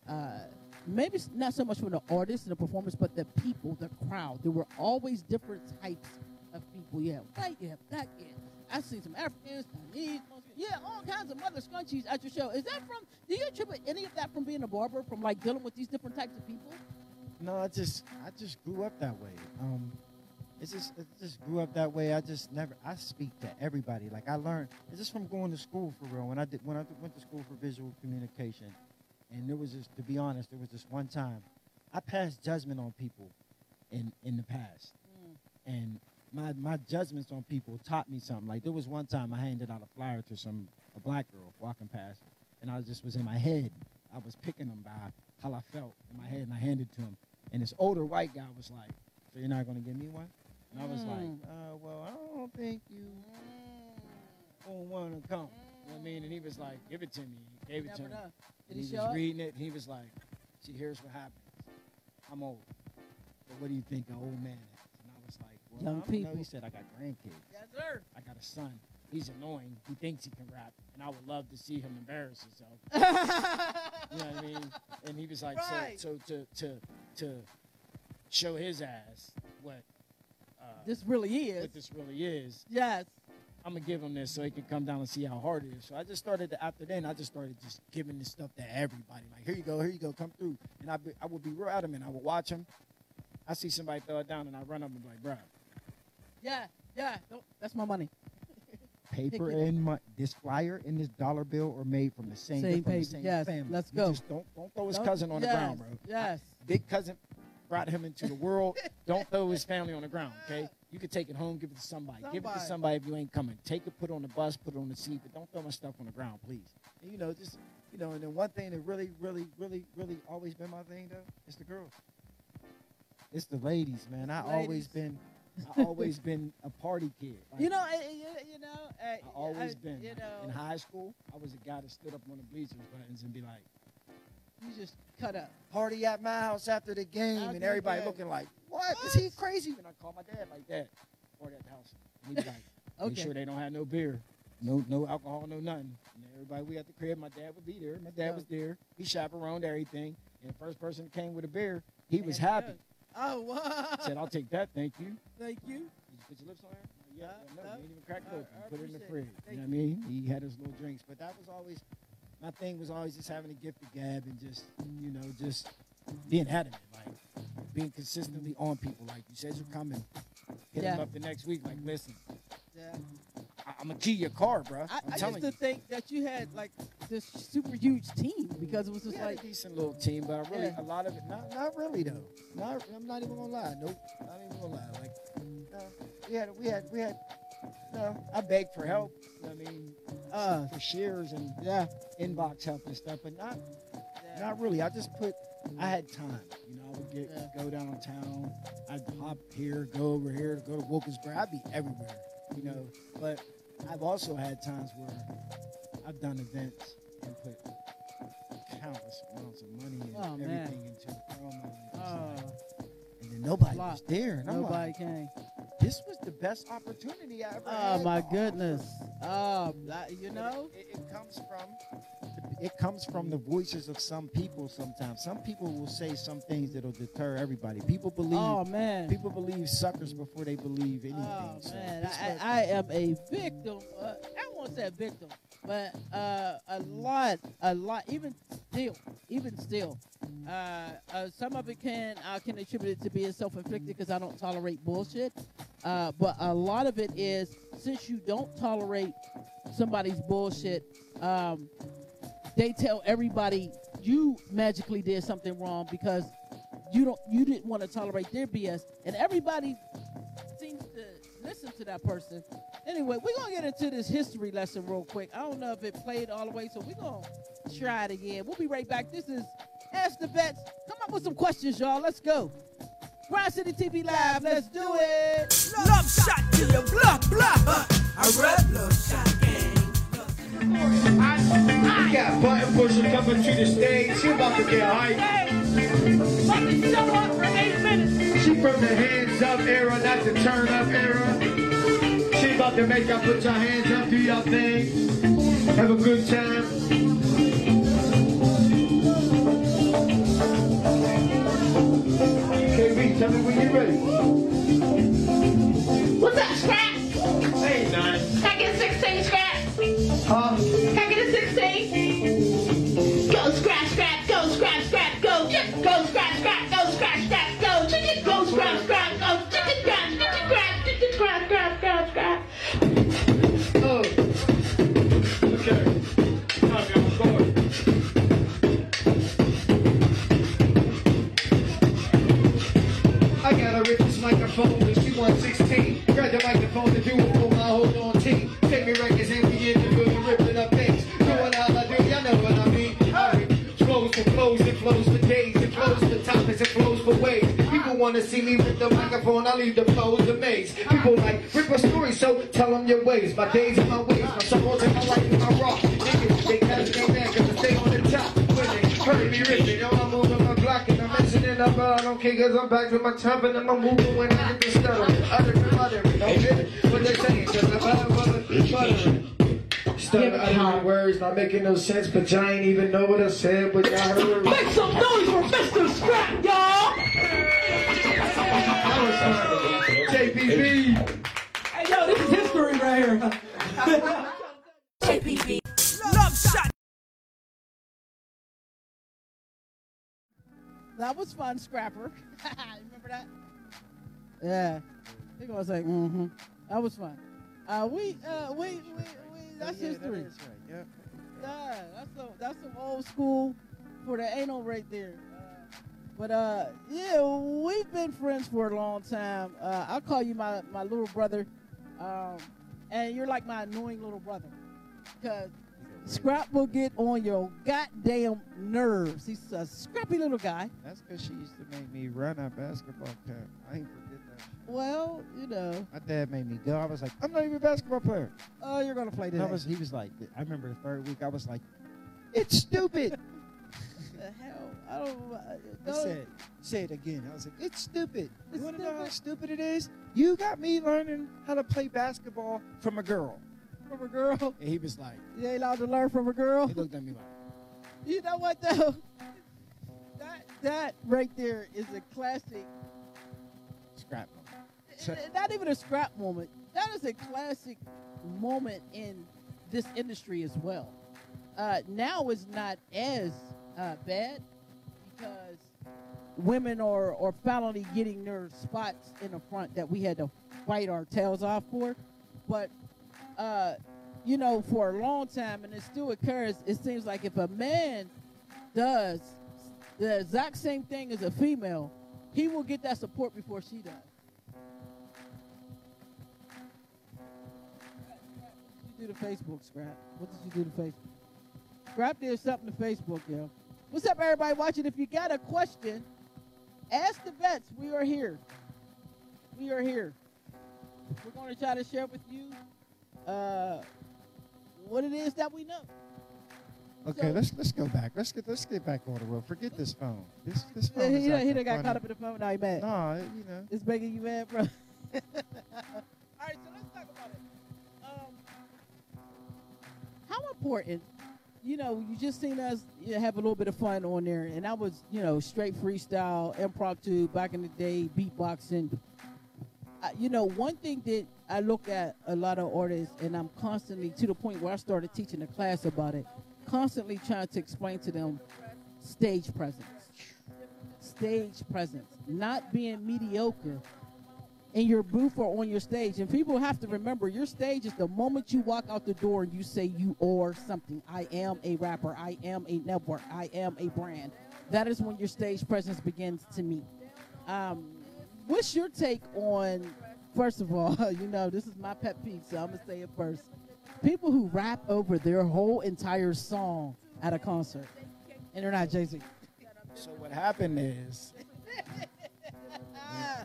Uh, maybe it's not so much for the artists and the performers, but the people, the crowd. There were always different types of people. You have white, you have black, you have, I've seen some Africans, Chinese, yeah, all kinds of mother scrunchies at your show. Is that from? Do you attribute any of that from being a barber, from like dealing with these different types of people? No, I just I just grew up that way. Um, it's just it just grew up that way. I just never I speak to everybody. Like I learned it's just from going to school for real. When I did when I went to school for visual communication, and there was just to be honest, there was just one time I passed judgment on people in in the past, and my my judgments on people taught me something. Like there was one time I handed out a flyer to some a black girl walking past, and I just was in my head. I was picking them by how I felt in my head, and I handed it to him. And this older white guy was like, "So you're not gonna give me one?" And I was like, Mm. uh, "Well, I don't think you gonna want to come." You know what I mean? And he was like, "Give it to me." He gave it to know. Did And he he was up? reading it, and he was like, "See, here's what happens. I'm old. But what do you think an old man is?" And I was like, well, Young I know." people. He said, "I got grandkids. Yes, sir. I got a son. He's annoying. He thinks he can rap, and I would love to see him embarrass himself." You know what I mean? And he was like, Right. so, so to to to show his ass what uh, this really is. what this really is, Yes. I'm gonna give him this so he can come down and see how hard it is. So I just started to, after then, I just started just giving this stuff to everybody. Like, here you go, here you go, come through. And I be, I would be real adamant. I would watch him. I see somebody throw it down, and I run up and be like, bro, Yeah. Yeah. Nope, that's my money. paper and mon- this flyer and this dollar bill are made from the same, Same they're from paper. the same Yes, family. let's You go. Just don't don't throw his Don't- cousin on yes, the ground, bro. Yes. big cousin brought him into the world. Don't throw his family on the ground, okay? You can take it home, give it to somebody. Give it to Somebody. somebody if you ain't coming. Take it, put it on the bus, put it on the seat, but don't throw my stuff on the ground, please. And, you know, just you know, and then one thing that really, really, really, really always been my thing though, is the girls. It's the ladies, man. I Ladies. always been I always been a party kid. Like, You know, you, know, I always I- been. You know, in high school, I was a guy that stood up on the bleachers buttons and be like, you just cut up. party at my house after the game, and everybody game. looking like, what? Is he crazy? And I call my dad like that. Party at the house. And he be like, Okay. make sure they don't have no beer, no no alcohol, no nothing. And everybody we at the crib, my dad would be there. My dad Yeah. was there. He chaperoned everything. And the first person that came with a beer, he was happy. Oh, wow. Said, I'll take that, thank you. Thank you. Did you put your lips on there? Yeah, Uh, no, no. he ain't even cracked it I- open. I Put it in the fridge. You know what I mean? He had his little drinks, but that was always my thing. Was always just having a gift of gab and just you know just being adamant, like being consistently on people. Like you said, you're coming. Hit Yeah. them up the next week. Like, listen, Yeah. I- I'm gonna key your car, bro. I, I'm used telling to you. think that you had like this super huge team because it was just like a decent little team, but I really Yeah. a lot of it. Not not really though. Not I'm not even gonna lie. Nope. I'm not even gonna lie. Like no, we had we had we had. No, I begged for help. I mean, uh for shares and yeah inbox help and stuff, but not yeah. not really. I just put I had time. You know, I would get Yeah. go downtown. I'd hop here, go over here, go to Wilkinsburg. I'd be everywhere. You know, but I've also had times where I've done events and put countless amounts of money and Oh, man. everything into the promo. And, Oh, like- and then nobody was there. And nobody like, came. this was the best opportunity I ever Oh had. my goodness. Oh, that- you know. It, it comes from it comes from the voices of some people sometimes. Some people will say some things that'll deter everybody. People believe Oh man. people believe suckers before they believe anything. Oh So man, I, I am a victim. Uh, I won't say a victim, but uh, a lot, a lot. Even still, even still, uh, uh, some of it can I can attribute it to being self-inflicted because I don't tolerate bullshit. Uh, but a lot of it is since you don't tolerate somebody's bullshit, um, they tell everybody you magically did something wrong because you don't you didn't want to tolerate their BS, and everybody seems to listen to that person. Anyway, we're gonna get into this history lesson real quick. I don't know if it played all the way, so we're gonna try it again. We'll be right back. This is Ask the Vets. Come up with some questions, y'all. Let's go. Grind City TV Live. Let's do it. Love shot to your blah blah. I rap love shot. We got button pusher coming to the stage. She about to get hyped. About to show up for eight minutes. She from the hands up era, not the turn up era. She about to make y'all put your hands up, do your thing. Have a good time. KB, tell me when you're ready. What's up, Scrap? Hey, none. Can I get a 16 scrap? See me with the microphone, I leave the flows amazed. People like, rip a story, so tell them your ways. My days and my ways, my songs and my life and my rock. Niggas, they cast me back, cause I stay on the top. When they heard me ripping, yo, I'm moving my block and I'm messing it up, but I don't care cause I'm back with my top and I'm moving when I get the stutter. Other than other, don't get it, what they saying, cause I'm out of buttering. Stutter uttering words, not making no sense, but y'all ain't even know what I said, but y'all heard. Make some noise for Mr. Scrap, y'all. That was fun. JPB. Hey, yo, this is history right here. JPB. Love shot. That was fun, Scrapper. Remember that? Yeah. He gonna say, mm-hmm. That was fun. Uh, we, uh, we, we, we that's Yeah, history. is right, yeah. Yeah, that's some, that's some old school for the anal right there. But uh, yeah, we've been friends for a long time. Uh, I'll call you my, my little brother, um, and you're like my annoying little brother, because Scrap will get on your goddamn nerves. He's a scrappy little guy. That's because she used to make me run our basketball camp. I ain't forget that. Well, you know, My dad made me go. I was like, I'm not even a basketball player. oh, you're gonna play today. I was, he was like, I remember the third week, I was like, it's stupid. the hell? I don't. I I don't- said, say it again. I was like, it's stupid. It's you want to know how stupid. it is? You got me learning how to play basketball from a girl. from a girl. And he was like, You ain't allowed to learn from a girl. he looked at me like, You know what though? That that right there is a classic. Scrap. eh, Not even a scrap moment. That is a classic moment in this industry as well. Uh, now it's not as uh, bad because women are, are finally getting their spots in the front that we had to fight our tails off for. But uh, you know, for a long time, and it still occurs, it seems like if a man does the exact same thing as a female, he will get that support before she does. Do to Facebook, Scrap? What did you do to Facebook? Scrap did something to Facebook, yo. What's up, everybody watching? If you got a question, ask the vets. We are here. We are here. We're going to try to share with you uh, what it is that we know. Okay, So- let's let's go back. Let's get let's get back on the road. Forget this phone. This this phone. he done- he done got caught up in the phone. Now he mad. No, you know. It's making you mad, bro. All right, so let's talk about it. Um, how important, you know, you just seen us you know, have a little bit of fun on there, and that was, you know, straight freestyle, impromptu, back in the day, beatboxing. Uh, you know, one thing that I look at a lot of artists, and I'm constantly to the point where I started teaching a class about it, constantly trying to explain to them stage presence. Stage presence. Not being mediocre in your booth or on your stage. And people have to remember your stage is the moment you walk out the door and you say you are something. I am a rapper. I am a network. I am a brand. That is when your stage presence begins to meet. Um, what's your take on, first of all, you know, this is my pet peeve, so I'm going to say it first. People who rap over their whole entire song at a concert, and they're not Jay Z. So what happened is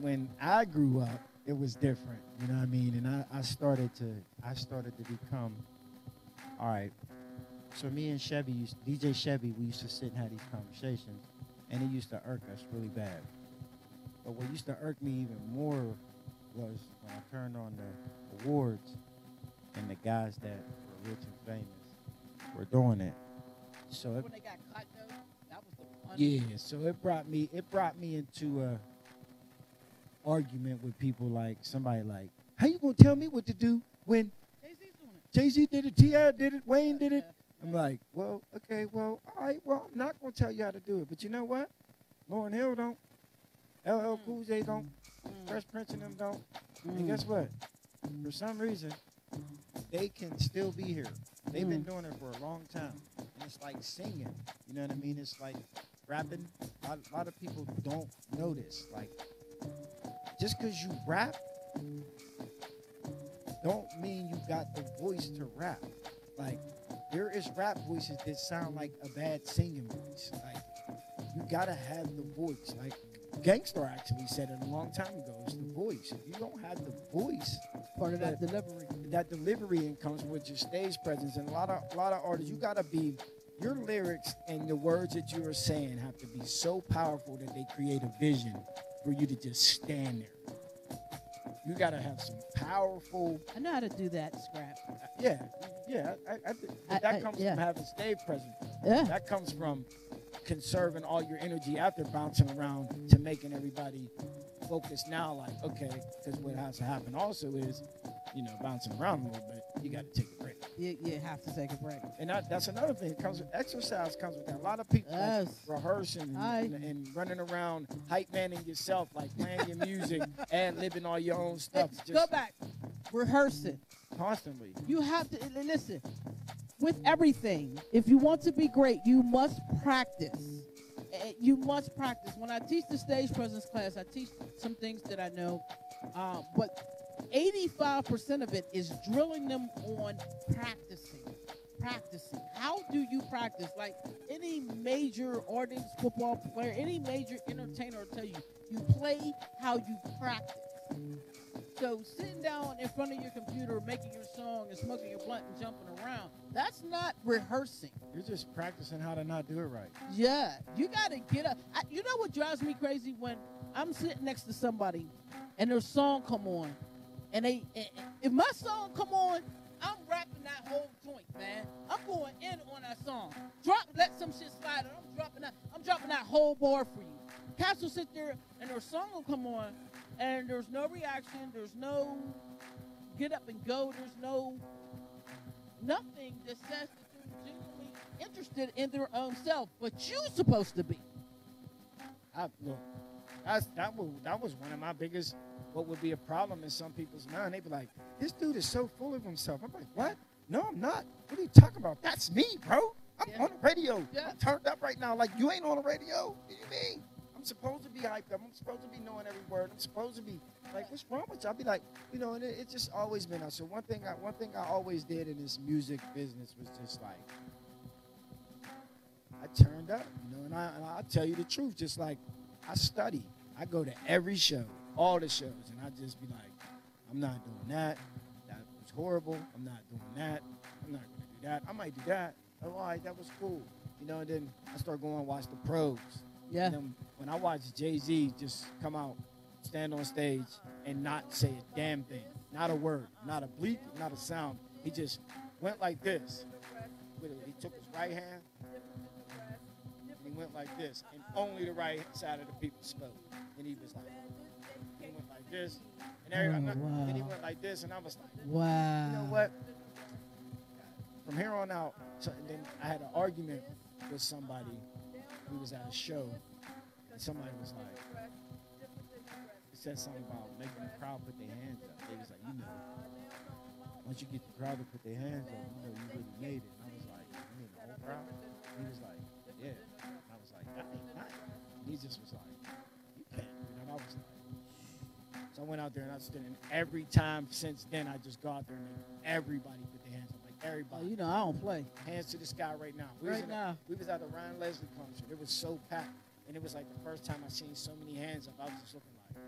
when, I grew up, it was different. You know what I mean? And I, I started to I started to become all right. So me and Chevy used DJ Chevy, we used to sit and have these conversations, and it used to irk us really bad. But what used to irk me even more was when I turned on the awards and the guys that were rich and famous were doing it. So it, When they got caught, though, that was the fun. yeah, so it brought me it brought me into a argument with people like somebody like, how you gonna tell me what to do when Jay-Z's doing it. Jay Z did it, T.I. did it, Wayne did it? I'm like, well, okay, well, all right, well, I'm not gonna tell you how to do it, but you know what? Lauryn Hill don't, LL mm. Cool J don't, mm. Fresh Prince and them don't, and mm. guess what? For some reason, they can still be here. They've been doing it for a long time, and it's like singing. You know what I mean? It's like rapping. A lot, a lot of people don't notice. Like, just because you rap, don't mean you got the voice to rap. Like, there is rap voices that sound like a bad singing voice. Like, you gotta have the voice. Like, Gang Starr actually said it a long time ago. It's the voice. If you don't have the voice, Part of that But- delivery. that delivery and comes with your stage presence. And a lot of a lot of artists, you gotta be your lyrics and the words that you are saying have to be so powerful that they create a vision for you to just stand there. You gotta have some powerful, I know how to do that, Scrap. yeah, yeah. I, I, I, think I- that I- comes yeah. from having stage presence. Yeah. That comes from conserving all your energy after bouncing around to making everybody focus now. Like, okay, because what has to happen also is, you know, bouncing around a little bit, you got to take a break. You, you have to take a break. And that, that's another thing. It comes with exercise. Comes with that. A lot of people like, Yes. rehearsing and, and, and running around, hype manning yourself, like playing your music and living all your own stuff. Just Go back. Rehearsing. constantly. You have to listen. With everything, if you want to be great, you must practice. Eh, You must practice. When I teach the stage presence class, I teach some things that I know, uh, but 85% of it is drilling them on practicing. Practicing. How do you practice? Like any major artist, football player, any major entertainer will tell you, you play how you practice. So sitting down in front of your computer, making your song and smoking your blunt and jumping around, that's not rehearsing. You're just practicing how to not do it right. Yeah, you got to get up. I, you know what drives me crazy when I'm sitting next to somebody and their song come on, and they and- if my song come on, I'm rapping that whole joint, man. I'm going in on that song. Drop, let some shit slide, I'm dropping that. I'm dropping that whole bar for you. Cats will sit there and their song will come on, and there's no reaction. There's no get up and go. There's no nothing that says that they're genuinely interested in their own self, but you're supposed to be. I look, that's that was that was one of my biggest. What would be a problem in some people's mind? They'd be like, "This dude is so full of himself." I'm like, "What? No, I'm not. What are you talking about? That's me, bro. I'm Yeah. on the radio. Yeah. I'm turned up right now. Like you ain't on the radio. What do you mean? I'm supposed to be hyped up. I'm supposed to be knowing every word. I'm supposed to be like, what's wrong with you? I'll be like, you know, and it, it's just always been. So one thing, I, one thing I always did in this music business was just like, I turned up, you know, and I, and I'll tell you the truth, just like I study. I go to every show, all the shows, and I just be like, I'm not doing that. That was horrible. I'm not doing that. I'm not going to do that. I might do that. Oh, all right, that was cool. You know, and then I start going and watch the pros. Yeah. And then when I watch Jay Z just come out, stand on stage, and not say a damn thing, not a word, not a bleep, not a sound. He just went like this. He took his right hand and he went like this, and only the right side of the people spoke. And he was like, he went like this, and every, I'm not- Oh, then he wow. went like this, and I was like, Wow. you know what? From here on out, so and then I had an argument with somebody who was at a show, and somebody was like, he said something about making the crowd put their hands up. They was like, you know, once you get the crowd to put their hands up, you know, you really made it. And I was like, you mean the whole crowd? He was like, yeah. And I was like, that ain't. And he just was like, you can't. And I was like, so I went out there and I stood in every time since then. I just go out there and everybody put their hands up, like Oh, everybody. you know, I don't play. Hands to the sky right now. We Right in a- now. we was at the Ryan Leslie concert. It was so packed, and it was like the first time I seen so many hands up. I was just looking like,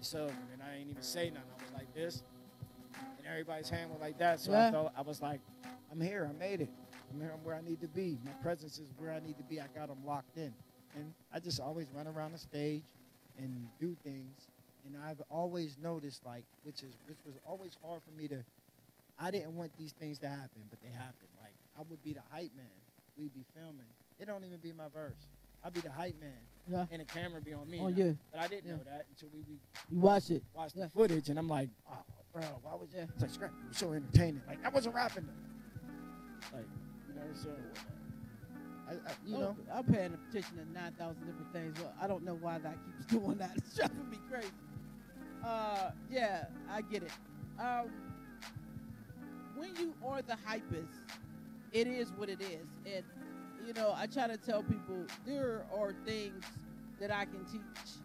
so, and I ain't even say nothing. I was like this, and everybody's hand was like that. So Yeah. I felt I was like, I'm here. I made it. I'm here. I'm where I need to be. My presence is where I need to be. I got them locked in, and I just always run around the stage and do things. And I've always noticed, like, which is which was always hard for me to. I didn't want these things to happen, but they happened. Like I would be the hype man. We'd be filming. It don't even be my verse. I'd be the hype man, Yeah. and the camera be on me. Oh now. you. But I didn't Yeah. know that until we, we You watch it. watched Yeah. the footage, and I'm like, oh, bro, why was that? It's like, scrap, it was so entertaining. Like, I wasn't rapping though. Like, you know, so, I, I, you know, Oh, I'm paying attention to 9,000 different things. Well, I don't know why that keeps doing that. It's driving me crazy. Uh, yeah, I get it. Um, when you are the hypest, it is what it is. And, you know, I try to tell people there are things that I can teach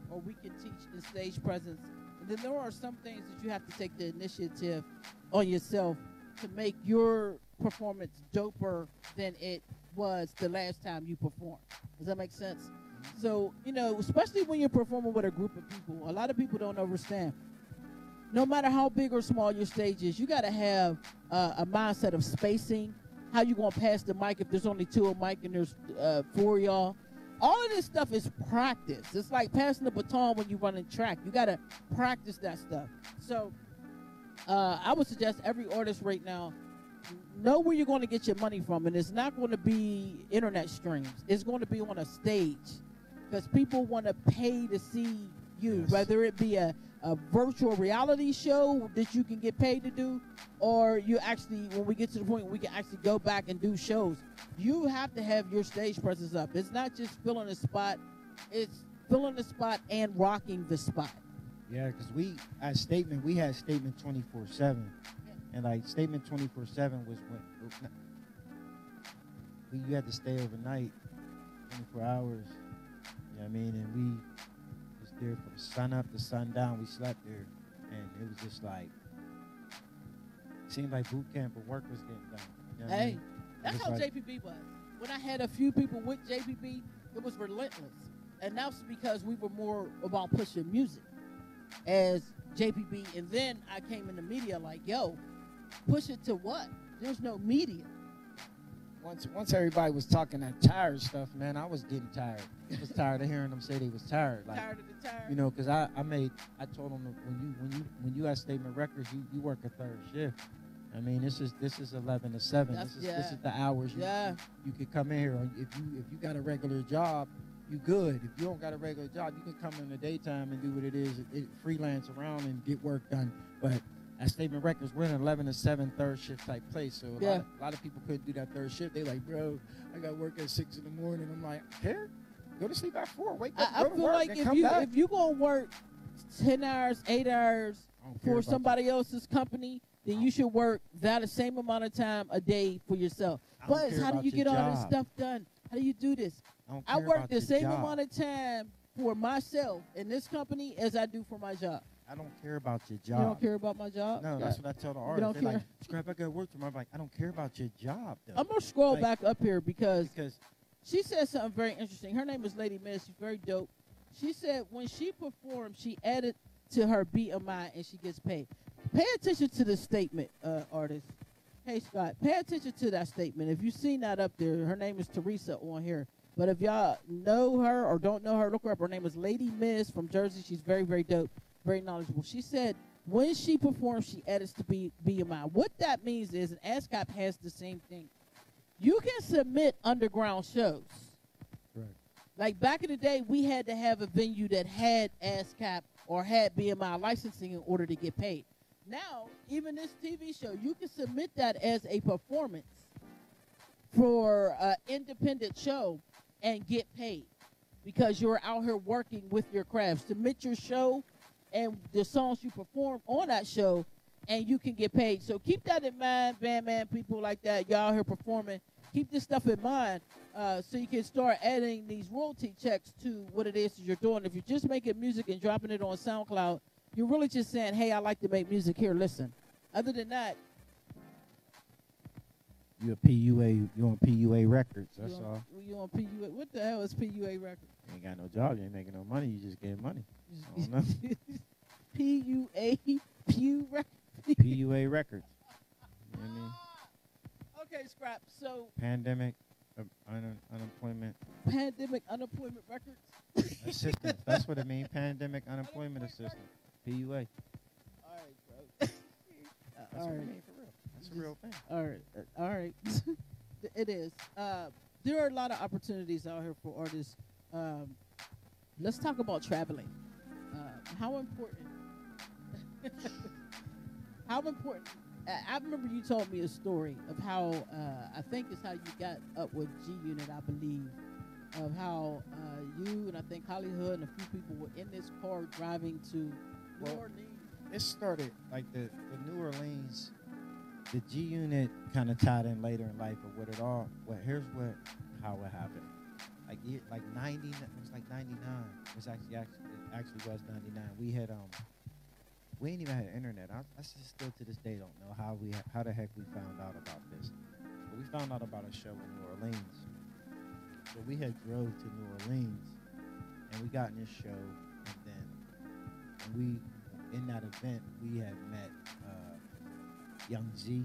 or we can teach in stage presence. And then there are some things that you have to take the initiative on yourself to make your performance doper than it was the last time you performed. Does that make sense? So, you know, especially when you're performing with a group of people, a lot of people don't understand. No matter how big or small your stage is, you got to have uh, a mindset of spacing. How you gonna pass the mic if there's only two of mic and there's uh, four y'all? All of this stuff is practice. It's like passing the baton when you run in track. You got to practice that stuff. So, uh, I would suggest every artist right now know where you're going to get your money from, and it's not going to be internet streams. It's going to be on a stage because people want to pay to see you, Yes. whether it be a, a virtual reality show that you can get paid to do, or you actually, when we get to the point we can actually go back and do shows, you have to have your stage presence up. It's not just filling a spot; it's filling the spot and rocking the spot. Yeah, because we at Statement we had Statement twenty four seven, and like Statement twenty four seven was when we you had to stay overnight, twenty four hours. You know what I mean? And we was there from sun up to sundown. We slept there, and it was just like seemed like boot camp, but work was getting done. You know what I Hey, mean? that's how like- JPB was. When I had a few people with JPB, it was relentless, and that's because we were more about pushing music as JPB. And then I came in the media like, yo, push it to what? There's no media. once once everybody was talking that tired stuff, man, I was getting tired. I was tired of hearing them say they was tired. Like tired of the tired. You know, because I, I made I told them when you when you when you at Statement Records, you, you work a third shift. I mean, this is this is eleven to seven. This is this is the hours you, yeah, you could come in here. If you if you got a regular job, you good. If you don't got a regular job, you can come in the daytime and do what it is, it, freelance around and get work done. But at Statement Records, we're in an eleven to seven third shift type place. So a, Yeah. lot, of, a lot of people couldn't do that third shift. They like, bro, I got work at six in the morning. I'm like, here, go to sleep at four. Wake up, I, I to feel like if you back. if you gonna work ten hours, eight hours I don't care for somebody else's company, then you should work that same amount of time a day for yourself. But how do you get all this stuff done? How do you do this? I, I work the same job. amount of time for myself in this company as I do for my job. I don't care about your job. You don't care about my job? No, that's what I tell the don't artists. They're like, scrap, I got work tomorrow. I'm like, I don't care about your job, though. I'm gonna scroll Like- back up here because because she said something very interesting. Her name is Lady Miss. She's very dope. She said when she performs, she added to her BMI and she gets paid. Pay attention to the statement, uh, artist. Hey Scott, pay attention to that statement. If you've seen that up there, her name is Teresa on here. But if y'all know her or don't know her, look her up. Her name is Lady Miss from Jersey. She's very, very dope, very knowledgeable. She said when she performs, she edits to B- BMI. What that means is, and ASCAP has the same thing. You can submit underground shows. Right. Like back in the day, we had to have a venue that had ASCAP or had BMI licensing in order to get paid. Now, even this TV show, you can submit that as a performance for an independent show and get paid because you're out here working with your craft. Submit your show and the songs you perform on that show, and you can get paid. So keep that in mind, band man, people like that. Y'all here performing. Keep this stuff in mind uh, so you can start adding these royalty checks to what it is that you're doing. If you're just making music and dropping it on SoundCloud, you're really just saying, "Hey, I like to make music. Here, listen." Other than that, You a PUA, you on PUA records. That's you on, all. You on PUA? What the hell is PUA records? You ain't got no job. You ain't making no money. You just getting money. PUA Pew record. PUA records. You know what I mean? Okay, scrap. So Pandemic, uh, un- unemployment pandemic unemployment records. assistance. That's what it means. Pandemic unemployment assistance. PUA. All right, bro. That's all right. That's a real thing. All right, uh, all right. it is. Uh, there are a lot of opportunities out here for artists. Um, let's talk about traveling. Uh, how important? how important? I remember you told me a story of how uh, I think it's how you got up with G Unit, I believe, of how uh, you and I think Hollywood and a few people were in this car driving to New Orleans. It started like the, the New Orleans, the G Unit kind of tied in later in life, but what it all, well, here's what, how it happened. Like year, like 90, it was like 99. It was actually, actually, it actually was 99. We had, um, we ain't even had internet. I, I still to this day don't know how we, how the heck we found out about this. But we found out about a show in New Orleans. So we had drove to New Orleans and we got in this show and then we in that event we had met Young Z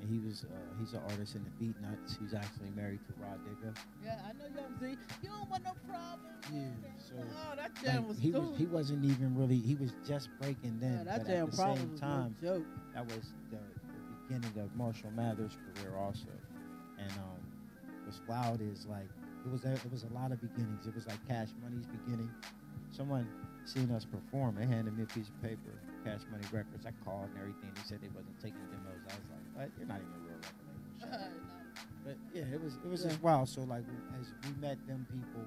and he was uh, he's an artist in the Beatnuts. He's actually married to Rah Digga. Yeah, I know Young Z. You don't want no problem. Yeah, so oh, that jam Like, was he cool. was he wasn't even really he was just breaking then. yeah, that jam at the problem same was time no joke. that was the, the beginning of Marshall Mathers' career also. And um, what's wild is like it was a, it was a lot of beginnings. It was like Cash Money's beginning. Someone seen us perform. They handed me a piece of paper, Cash Money Records. I called and everything. They said they wasn't taking demos. I was like, what? You're not even a real record label. Shut up." But yeah, it was it was Yeah. just wild. So like as we met them people,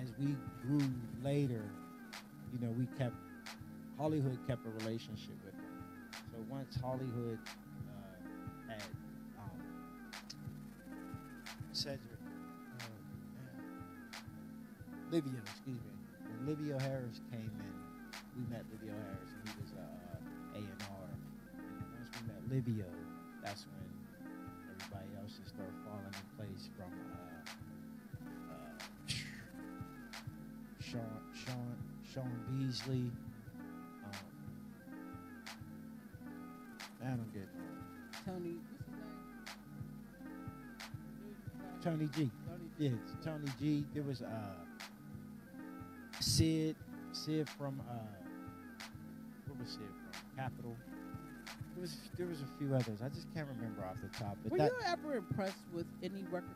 as we grew later, you know, we kept Hollywood kept a relationship with them. So once Hollywood uh, had um, Cedric, uh, Livio, excuse me, when Livio Harris came in, we met Livio Harris, once we met Livio, that's when everybody else just started falling in place from uh, uh, Sean, Sean, Sean Beasley. Um, I don't get Tony, his name? Tony G. Tony Yeah, it's Tony G. There was uh, Sid, Sid from uh, where was Sid from? Capital. There was there was a few others. I just can't remember off the top. But Were that you ever impressed with any record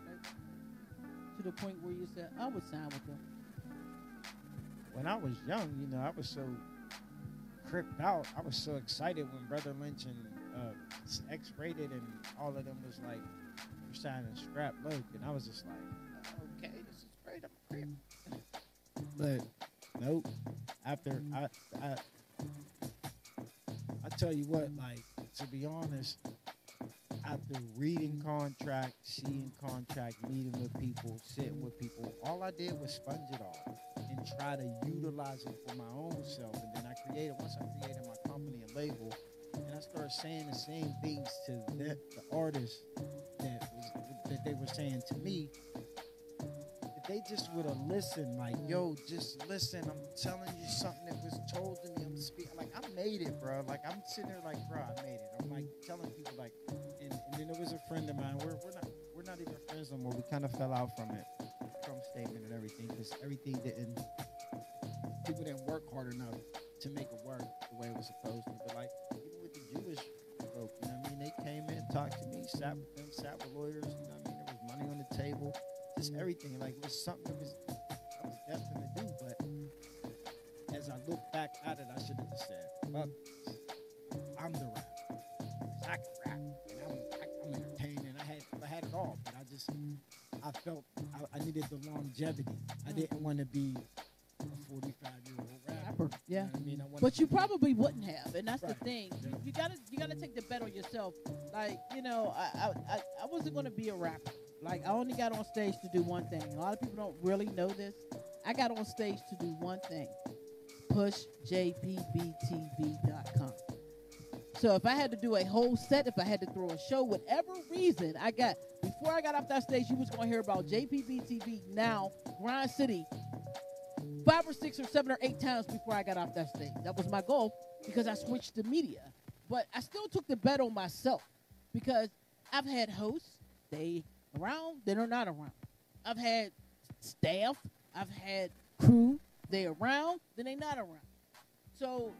to the point where you said, "I would sign with them"? when I was young, you know, I was so cripped out. I was so excited when Brotha Lynch and uh, X-Raided and all of them was like were signing Scrap and I was just like, okay, this is great. I'm crip. But nope. After I, I, I tell you what, like to be honest, after reading contract, seeing contract, meeting with people, sitting with people, all I did was sponge it all and try to utilize it for my own self. And then I created, once I created my company and label, and I started saying the same things to that, the artists that was, that they were saying to me. If they just would have listened, like, yo, just listen. I'm telling you something that was told to me. I'm speaking, like, I made it, bro. Like, I'm sitting there, like, bro, I made it. I'm like telling people, like, and, and then there was a friend of mine. We're, we're not we're not even friends no more. We kind of fell out from it, from statement and everything, because everything didn't. People didn't work hard enough to make it work the way it was supposed to. But like, even with the Jewish folk, you know what I mean? They came in, talked to me, sat with them, sat with lawyers. You know what I mean? There was money on the table, just everything. Like it was something that was I was destined to do. But look back at it, I should have just said, "Fuck, this. I'm the rapper. I can rap, and I'm, I, I'm entertaining. I had I had it all, but I just I felt I, I needed the longevity. I mm. didn't want to be a 45 year old rapper. Yeah. You know I mean? I But you probably wouldn't have, and that's Right. the thing. You, Yeah. you gotta you gotta take the bet on yourself. Like you know, I, I I I wasn't gonna be a rapper. Like I only got on stage to do one thing. A lot of people don't really know this. I got on stage to do one thing: push jpbtv.com. So if I had to do a whole set, if I had to throw a show, whatever reason I got before I got off that stage, you was gonna hear about JPBTV now, Grind City, five or six or seven or eight times before I got off that stage. That was my goal because I switched to media. But I still took the bet on myself because I've had hosts, they around, they're not around. I've had staff, I've had crew, they around, then they not around. So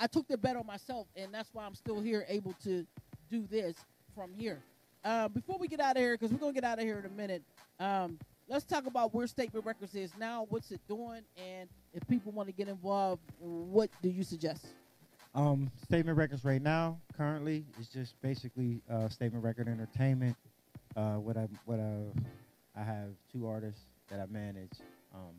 I took the bet on myself, and that's why I'm still here, able to do this from here. Uh, before we get out of here, because we're gonna get out of here in a minute, um, let's talk about where Statement Records is now. What's it doing, and if people want to get involved, what do you suggest? Um, Statement Records right now, currently, is just basically uh, Statement Record Entertainment. Uh, what I what I, I have two artists that I manage. Um,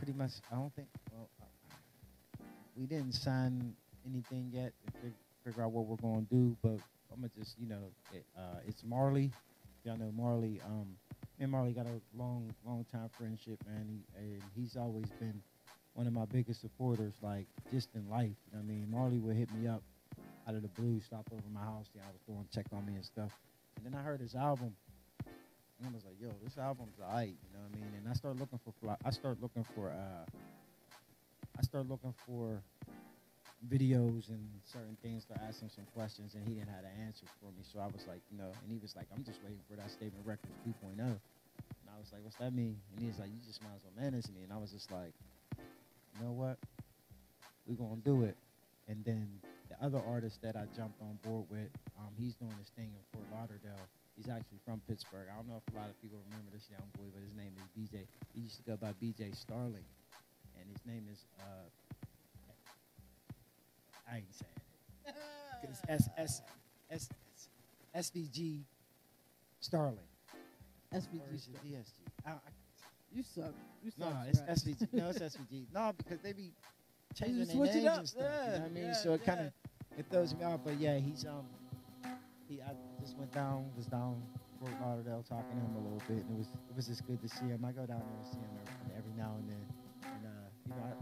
pretty much, I don't think. Well, uh, we didn't sign anything yet figure out what we're going to do, but I'm gonna just you know, it, uh, it's Marley. Y'all know Marley. Um, me and Marley got a long, long time friendship, man. He, and he's always been one of my biggest supporters, like just in life. You know I mean, Marley would hit me up out of the blue, stop over my house. I was doing check on me and stuff. And then I heard his album, and I was like, "Yo, this album's alright." You know what I mean? And I started looking for, fly- I started looking for, uh, I started looking for videos and certain things to ask him some questions, and he didn't have the answers for me. So I was like, you know, and he was like, "I'm just waiting for that Statement Records 2.0." And I was like, "What's that mean?" And he was like, "You just might as well manage me." And I was just like, "You know what? We're gonna do it." And then the other artist that I jumped on board with, um, he's doing this thing in Fort Lauderdale. He's actually from Pittsburgh. I don't know if a lot of people remember this young boy, but his name is BJ. He used to go by BJ Starling, and his name is uh, I ain't saying it. 'Cause It's S S S SVG Starling. SVG. is it DSG? I, I, You suck. You no, it's Scratch. SVG. No, it's SVG. No, because they be changing their names and stuff. you know what I mean? yeah, so it kind of it throws me off. But yeah, he's um he I just went down was down Fort Lauderdale talking to him a little bit, and it was it was just good to see him. I go down there and see him every, now and then, and uh, you know I,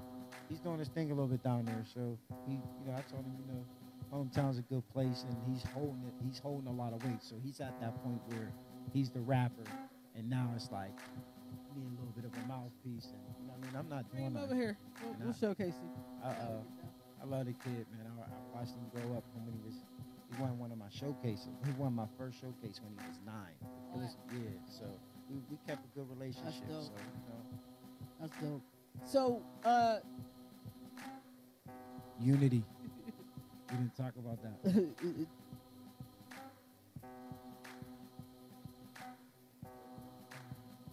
he's doing his thing a little bit down there. So he you know I told him you know hometown's a good place, and he's holding it. He's holding a lot of weight. So he's at that point where he's the rapper, and now it's like me a little bit of a mouthpiece, and you know I mean I'm not Bring doing him over here. We'll, we'll Nah. showcase. I, uh, I love the kid, man. I, I watched him grow up from when he was. He won one of my showcases. He won my first showcase when he was nine. It was yeah. So we, we kept a good relationship. dope. So you know, That's dope. So, uh, unity. we didn't talk about that.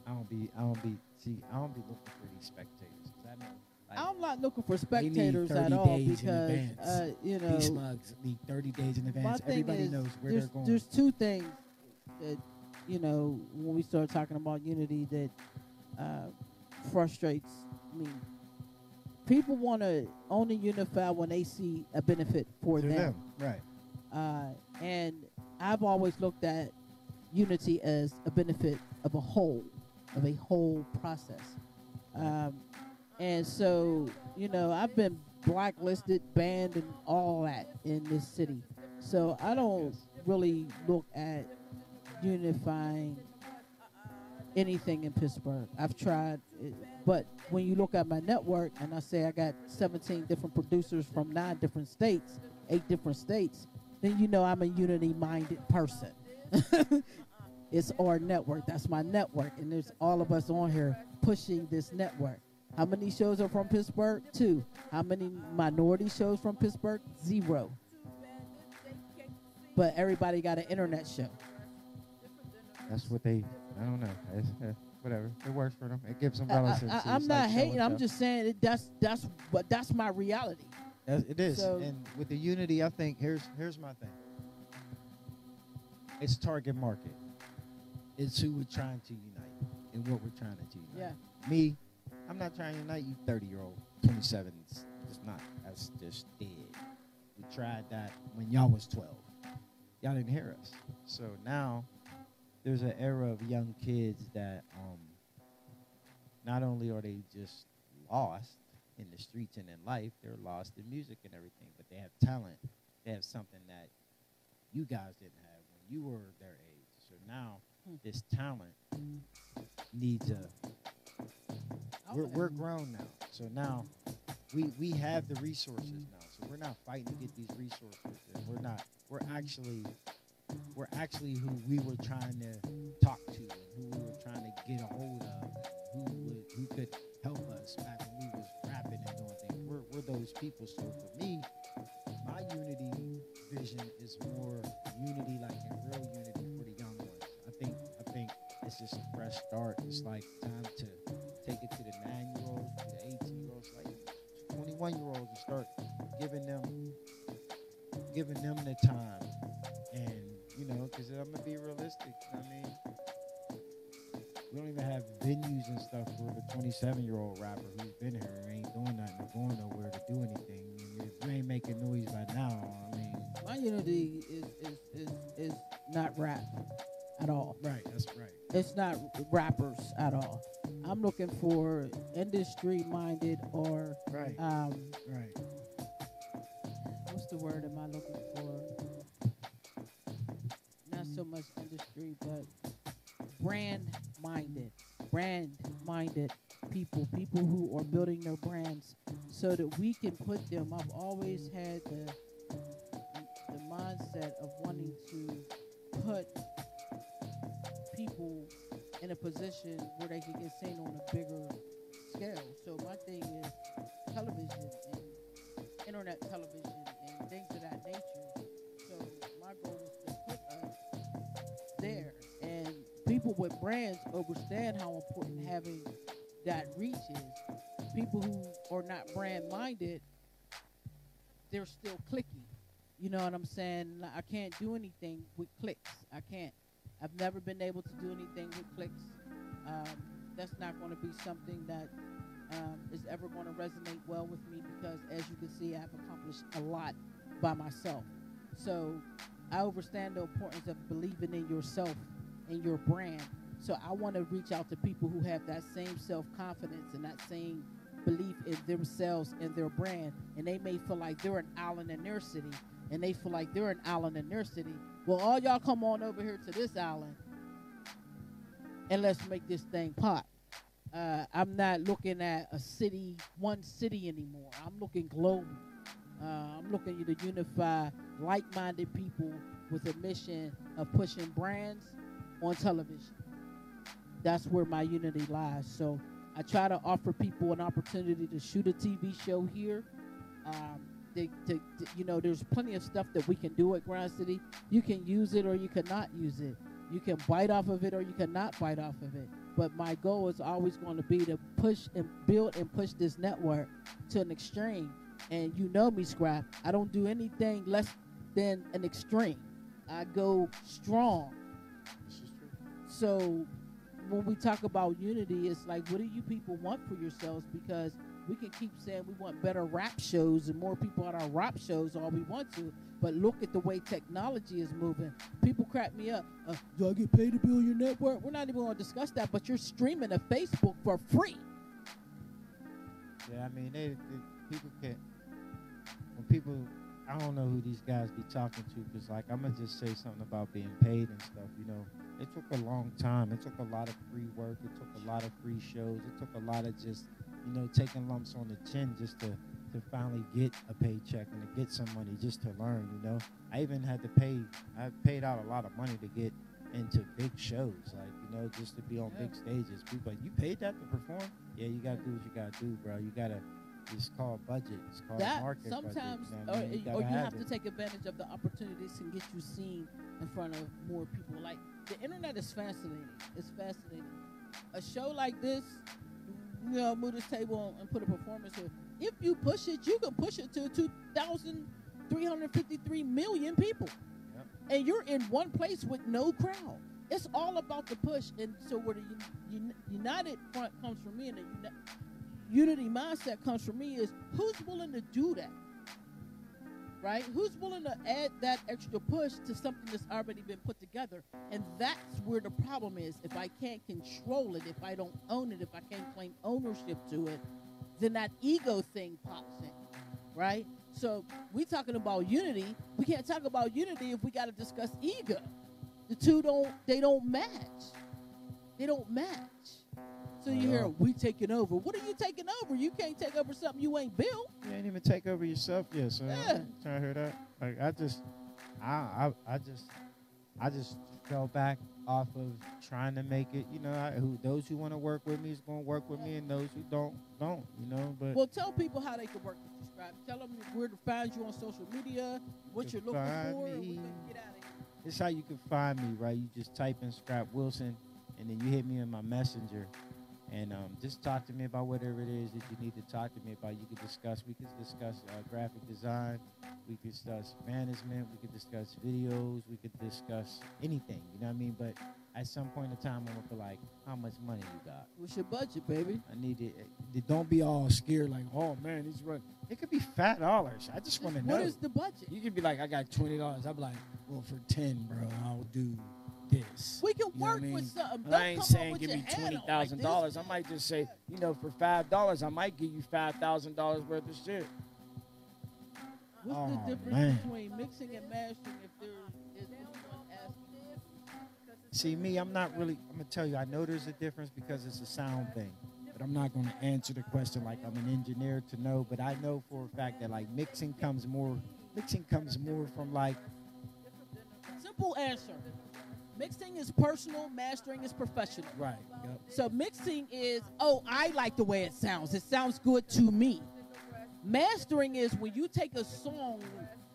I don't be. I don't be. See, I don't be looking for these spectators. 'cause I know. Like, I'm not looking for spectators at all because, uh, you know, these slugs need 30 days in my advance. thing Everybody is knows where there's, they're going. there's two things that, you know, when we start talking about unity that uh, frustrates me. People want to only unify when they see a benefit for To them. Right. Uh, and I've always looked at unity as a benefit of a whole, of a whole process. Um, and so, you know, I've been blacklisted, banned, and all that in this city. So I don't really look at unifying anything in Pittsburgh. I've tried, it, but when you look at my network and I say I got 17 different producers from nine different states, eight different states, then you know I'm a unity-minded person. it's our network. That's my network, and there's all of us on here pushing this network. How many shows are from Pittsburgh? Two. How many minority shows from Pittsburgh? Zero. But everybody got an internet show. That's what they. I don't know. It's, uh, whatever. It works for them. It gives them I, relevancy. I, am not hating. I'm just saying it, that's that's but that's my reality. That's- It is. So- and with the unity, I think here's here's my thing. It's target market. It's who we're trying to unite and what we're trying to unite. Yeah. Me, I'm not trying to unite you 30 year old, 27. It's just not. That's just dead. We tried that when y'all was 12. Y'all didn't hear us. So now there's an era of young kids that um, not only are they just lost in the streets and in life, they're lost in music and everything, but they have talent. They have something that you guys didn't have when you were their age. So now Hmm. this talent needs a we're, we're grown now. So now we we have the resources now. So we're not fighting to get these resources. We're not we're actually we're actually who we were trying to talk to who we were trying to get a hold of who would who could help us back when we was rapping and doing things. We're we're those people. So for me, my unity vision is more unity like in real unity for the young ones. I think I think it's just a fresh start. It's like time to take it to the nine year olds, to the eighteen year olds, like twenty one year olds and start giving them giving them the time. And you know, because I'm gonna be realistic. I mean, we don't even have venues and stuff for the 27 year old rapper who's been here and ain't doing nothing or going nowhere to do anything. And if you ain't making noise by now, I mean, My unity is is is, is not rap at all. right, that's right. It's not rappers at all. I'm looking for industry minded or Right, um right. what's the word am I looking for? Not so much industry, but brand minded. Brand minded people, people who are building their brands so that we can put them. I've always had the the mindset of wanting to put people in a position where they can get seen on a bigger scale. So my thing is television and internet television and things of that nature. So my goal is to put us there, and people with brands understand how important having that reach is. People who are not brand minded, they're still clicky. You know what I'm saying? I can't do anything with clicks. I can't. I've never been able to do anything with clicks. Um, that's not going to be something that um, is ever going to resonate well with me because, as you can see, I've accomplished a lot by myself. So I understand the importance of believing in yourself and your brand. So I want to reach out to people who have that same self confidence and that same belief in themselves and their brand, and they may feel like they're an island in their city, and they feel like they're an island in their city. Well, all y'all come on over here to this island, and let's make this thing pop. Uh, I'm not looking at a city, one city anymore. I'm looking global. Uh, I'm looking to unify like-minded people with a mission of pushing brands on television. That's where my unity lies. So I try to offer people an opportunity to shoot a TV show here. Um, to, to, to- you know, there's plenty of stuff that we can do at Grind City. You can use it or you cannot use it. You can bite off of it or you cannot bite off of it. But my goal is always going to be to push and build and push this network to an extreme. And you know me, Scrap. I don't do anything less than an extreme. I go strong. This is true. So when we talk about unity, it's like, what do you people want for yourselves? Because we can keep saying we want better rap shows and more people at our rap shows all we want to, but look at the way technology is moving. People crack me up. Uh, do I get paid to build your network? We're not even going to discuss that, but you're streaming to Facebook for free. Yeah, I mean, they, they people can't. When people I don't know who these guys be talking to because, like, I'm gonna just say something about being paid and stuff. You know, it took a long time. It took a lot of free work. It took a lot of free shows. It took a lot of just, you know, taking lumps on the chin just to to finally get a paycheck and to get some money just to learn. You know, I even had to pay. I paid out a lot of money to get into big shows, like you know, just to be on Yeah. big stages. People like, you paid that to perform? Yeah, you gotta do what you gotta do, bro. You gotta. It's called budget. It's called that market sometimes, budget. You know what I or, mean? or you gotta have to take advantage of the opportunities and get you seen in front of more people. Like the internet is fascinating. It's fascinating. A show like this, you know, move this table and put a performance here. If you push it, you can push it to two thousand three hundred fifty-three million people, Yep. and you're in one place with no crowd. It's all about the push, and so where the un- un- united front comes from me, and the uni- unity mindset comes from me is who's willing to do that right? Who's willing to add that extra push to something that's already been put together? And that's where the problem is. If i can't control it if i don't own it if i can't claim ownership to it then that ego thing pops in right? So we talking about unity. We can't talk about unity if we got to discuss ego. The two don't they don't match. They don't match so you hear uh-huh. we taking over what are you taking over you can't take over something you ain't built You ain't even take over yourself yet, so Yeah. trying to hear that. Like I just, I, I, I just, I just fell back off of trying to make it. You know, I, who those who want to work with me is going to work with me, and those who don't, don't. You know, but Well, tell people how they can work with you, Scrap. Tell them where to find you on social media, what you're looking for, and we me. can get out of here. It's how you can find me, right? You just type in Scrap Wilson, and then you hit me in my messenger, and um, just talk to me about whatever it is that you need to talk to me about. You can discuss. We can discuss uh, graphic design. We can discuss management. We can discuss videos. We could discuss anything. You know what I mean? But at some point in time, I'm gonna be like, how much money you got? What's your budget, baby? I need it. it- Don't be all scared like, oh man, he's running. It could be fat dollars. I just want to know. What is the budget? You could be like, I got twenty dollars. I'm like, well, for ten, bro, I'll do this. We can You know work I mean? with something. I ain't saying give me twenty thousand like dollars. I might just say, you know, for five dollars, I might give you five thousand dollars worth of shit. What's Oh, the difference man. between mixing and mastering if there is? See me, I'm not really. I'm gonna tell you. I know there's a difference because it's a sound thing, but I'm not gonna answer the question like I'm an engineer to know. But I know for a fact that like mixing comes more. Mixing comes more from like Simple answer. Mixing is personal, mastering is professional. Right. Yep. So mixing is, oh, I like the way it sounds. It sounds good to me. Mastering is when you take a song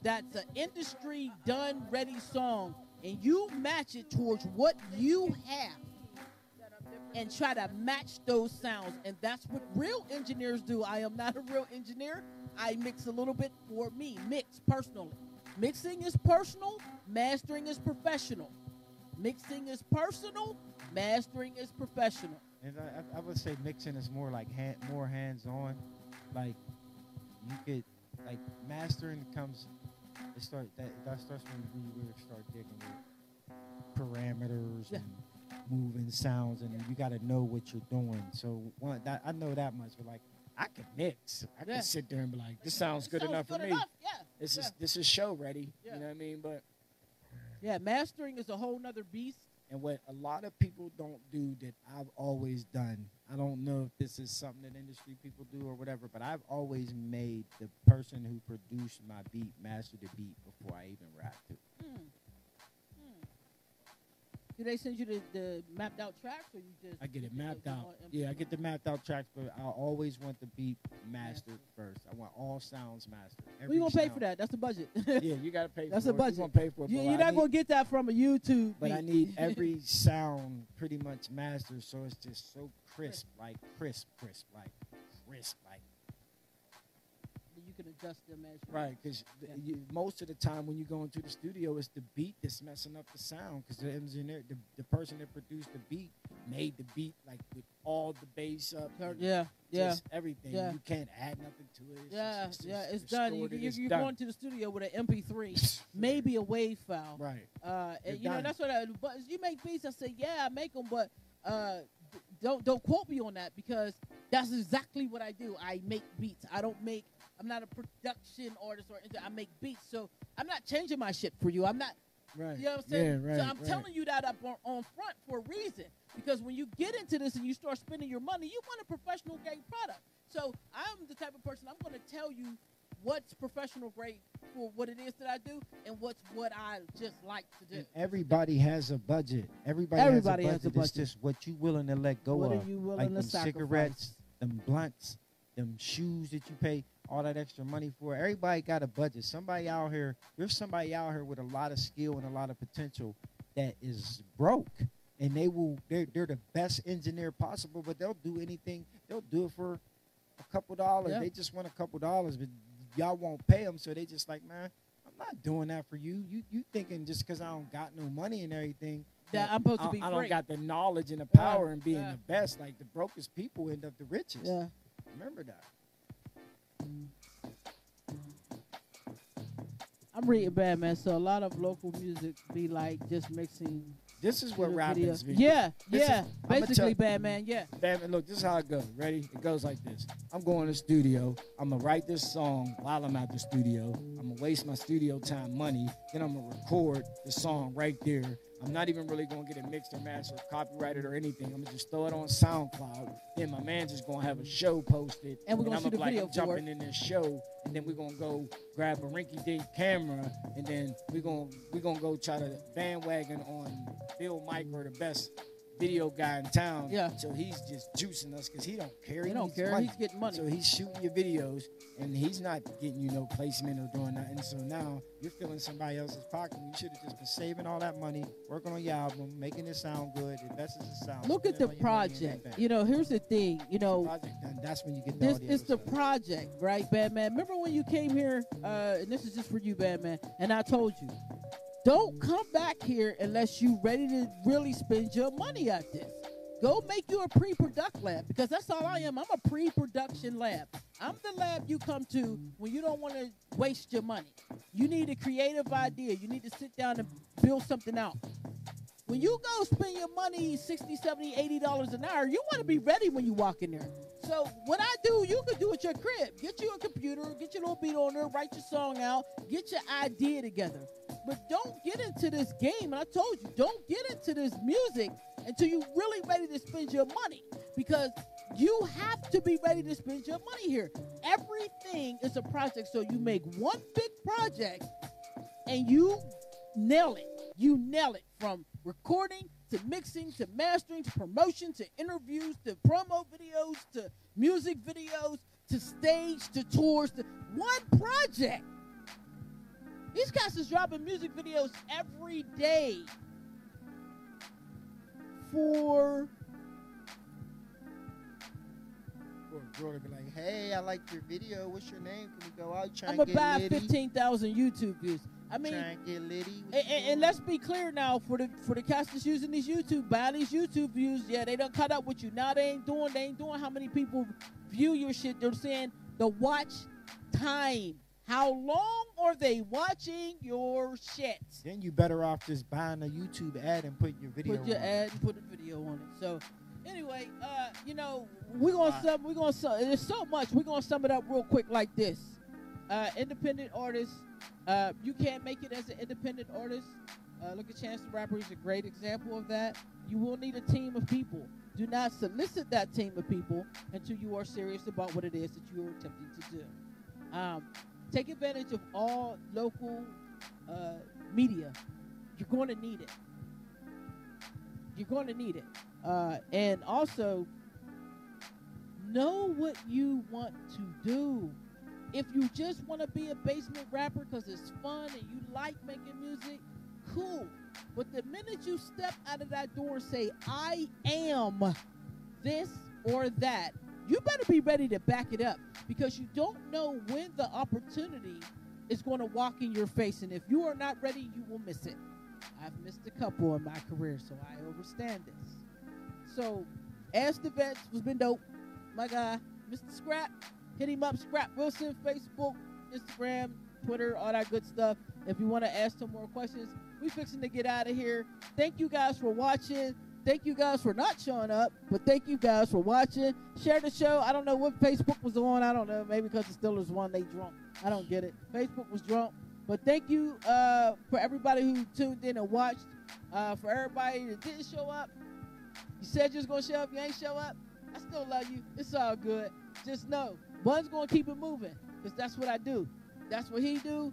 that's an industry done ready song and you match it towards what you have and try to match those sounds. And that's what real engineers do. I am not a real engineer. I mix a little bit for me, mix personally. Mixing is personal, mastering is professional. Mixing is personal, mastering is professional. And I, I- would say mixing is more like hand, more hands-on. Like you could like mastering comes. It start that that starts when we really start digging with parameters Yeah. and moving sounds, and you got to know what you're doing. So one, that, I know that much. But like I can mix. I Yeah. can sit there and be like, this sounds good Sounds enough for good me. Yeah. This is this is show ready. You know what I mean? But Yeah, mastering is a whole nother beast. and what a lot of people don't do that I've always done. I don't know if this is something that industry people do or whatever, but I've always made the person who produced my beat master the beat before I even rapped it. Hmm. Do they send you the, the mapped out tracks or you just I get it mapped out. Yeah, I get the mapped out tracks, but I always want the beat mastered first. I want all sounds mastered. You gonna pay sound. for that? That's the budget. Yeah, you gotta pay That's for a it. budget. You gonna pay for it. You, you're not need- gonna get that from a YouTube. But I need every sound pretty much mastered, so it's just so crisp, like crisp, crisp, like crisp, like can adjust them as Right, because Yeah. most of the time when you go into the studio, it's the beat that's messing up the sound. Because the engineer, the, the person that produced the beat, made the beat like with all the bass up, Yeah, yeah, everything. Yeah. You can't add nothing to it. It's yeah, just- yeah. just It's done. You, you, it's you're done. going to the studio with an MP3, maybe a wave file. right. Uh, and, You're you know that's what. I, but you make beats. I say, yeah, I make them, but uh, don't don't quote me on that because that's exactly what I do. I make beats. I don't make I'm not a production artist or anything. I make beats, so I'm not changing my shit for you. I'm not. Right. You know what I'm saying? Yeah, right. so I'm right. telling you that up on, on front for a reason. Because when you get into this and you start spending your money, you want a professional grade product. So I'm the type of person I'm going to tell you what's professional grade for what it is that I do and what's what I just like to do. And everybody has a budget. Everybody, Everybody has has a a budget. It's just what you willing to let go What are you willing like to them sacrifice? cigarettes, them blunts, them shoes that you pay all that extra money for. Everybody got a budget. Somebody out here, there's somebody out here with a lot of skill and a lot of potential that is broke. And they will they're, they're the best engineer possible, but they'll do anything. They'll do it for a couple dollars. Yeah. They just want a couple dollars, but y'all won't pay them, so they just like, man, I'm not doing that for you. You you thinking just because I don't got no money and everything That I'm supposed to be I don't got the knowledge and the power and being yeah. the best. Like the brokest people end up the richest. yeah. Remember that. I'm reading bad man, so a lot of local music be like just mixing. This is what rap is. Yeah, This yeah. I'ma Basically, tell- bad man. Yeah. Damn look, this is how it goes. Ready? It goes like this. I'm going to studio. I'm gonna write this song while I'm at the studio. I'm gonna waste my studio time money. Then I'm gonna record the song right there. I'm not even really gonna get it mixed or mastered, or copyrighted or anything. I'm gonna just throw it on SoundCloud. Then my man's just gonna have a show posted. And we're gonna I'm shoot a be like, video I'm for jumping in this show, and then we're gonna go grab a rinky-dink camera, and then we're gonna we're gonna go try to bandwagon on Bill Mike or the best video guy in town. Yeah. So he's just juicing us because he don't care. He don't care. money. He's getting money. So he's shooting your videos, and he's not getting you no placement or doing nothing. So now you're filling somebody else's pocket. You should have just been saving all that money, working on your album, making it sound good, investing in sound. Look at the spending all your money in project. You know, here's the thing. You know, project. That's when you get this the other the stuff. project, right, Batman? Remember when you came here, uh, and this is just for you, Batman, and I told you, don't come back here unless you ready to really spend your money at this. Go make you a pre-product lab because that's all I am. I'm a pre-production lab. I'm the lab you come to when you don't want to waste your money. You need a creative idea. You need to sit down and build something out. When you go spend your money 60, 70, 80 dollars an hour, you want to be ready when you walk in there. So what I do, you can do at your crib. Get you a computer, get your little beat on there, write your song out, get your idea together. But don't get into this game. And I told you, don't get into this music until you're really ready to spend your money. Because you have to be ready to spend your money here. Everything is a project. So you make one big project and you nail it. You nail it from recording to mixing to mastering to promotion to interviews to promo videos to music videos to stage to tours to one project. These guys is dropping music videos every day for Or a girl to be like, hey, I like your video. What's your name? Can we go out? Try I'm gonna buy 15,000 YouTube views. I mean, and get litty. What And, and, let's be clear now for the for the cast that's using these YouTube, buy these YouTube views. Yeah, they don't cut up with you. Now they ain't doing they ain't doing how many people view your shit. They're saying the watch time. How long are they watching your shit? Then you better off just buying a YouTube ad and putting your video. Put your on. ad and put a video on it. So anyway, uh, you know, we're gonna Wow. sum we're gonna sum there's so much. We're gonna sum it up real quick like this. Uh, independent artists, uh, you can't make it as an independent artist. Uh, look at Chance the Rapper, he's a great example of that. You will need a team of people. Do not solicit that team of people until you are serious about what it is that you are attempting to do. Um, take advantage of all local uh, media. You're going to need it. You're going to need it. Uh, and also, know what you want to do. If you just want to be a basement rapper because it's fun and you like making music, cool. But the minute you step out of that door and say, I am this or that, you better be ready to back it up because you don't know when the opportunity is going to walk in your face. And if you are not ready, you will miss it. I've missed a couple in my career, so I understand this. So, Ask the Vets has been dope. My guy, Mr. Scrap, hit him up, Scrap Wilson, Facebook, Instagram, Twitter, all that good stuff. If you want to ask some more questions, we fixing to get out of here. Thank you guys for watching. thank you guys for not showing up, but thank you guys for watching. Share the show. I don't know what Facebook was on. I don't know. Maybe because the Steelers won, they drunk. I don't get it. Facebook was drunk. But thank you uh, for everybody who tuned in and watched. Uh, for everybody that didn't show up, you said you was gonna show up. You ain't show up. I still love you. It's all good. Just know, Bun's gonna keep it moving, cause that's what I do. That's what he do.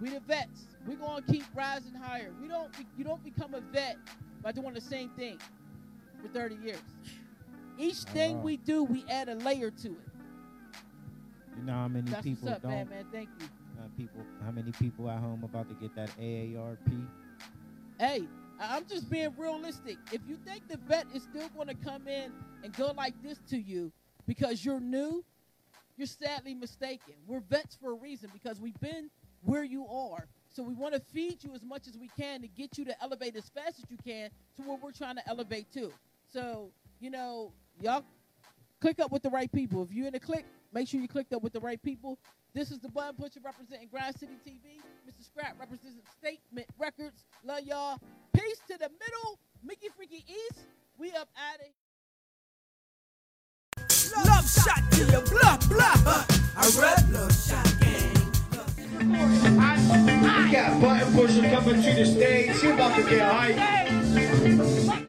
We the vets. We gonna keep rising higher. We don't. You don't become a vet by doing the same thing for 30 years. Each thing we do, we add a layer to it. You know how many That's people what's up, don't. man. Man, thank you. Uh, people, how many people at home about to get that AARP? Hey, I'm just being realistic. If you think the vet is still going to come in and go like this to you because you're new, you're sadly mistaken. We're vets for a reason because we've been where you are. So we want to feed you as much as we can to get you to elevate as fast as you can to where we're trying to elevate to. So, you know, y'all click up with the right people. If you're in the click, make sure you clicked up with the right people. This is the Button Pusher representing Grind City TV. Mr. Scrap representing Statement Records. Love y'all. Peace to the middle. Mickey Freaky East. We up at it. Love shot to your blah blah. I rap love shot gang. I got button pusher coming to the stage. You about to get hyped.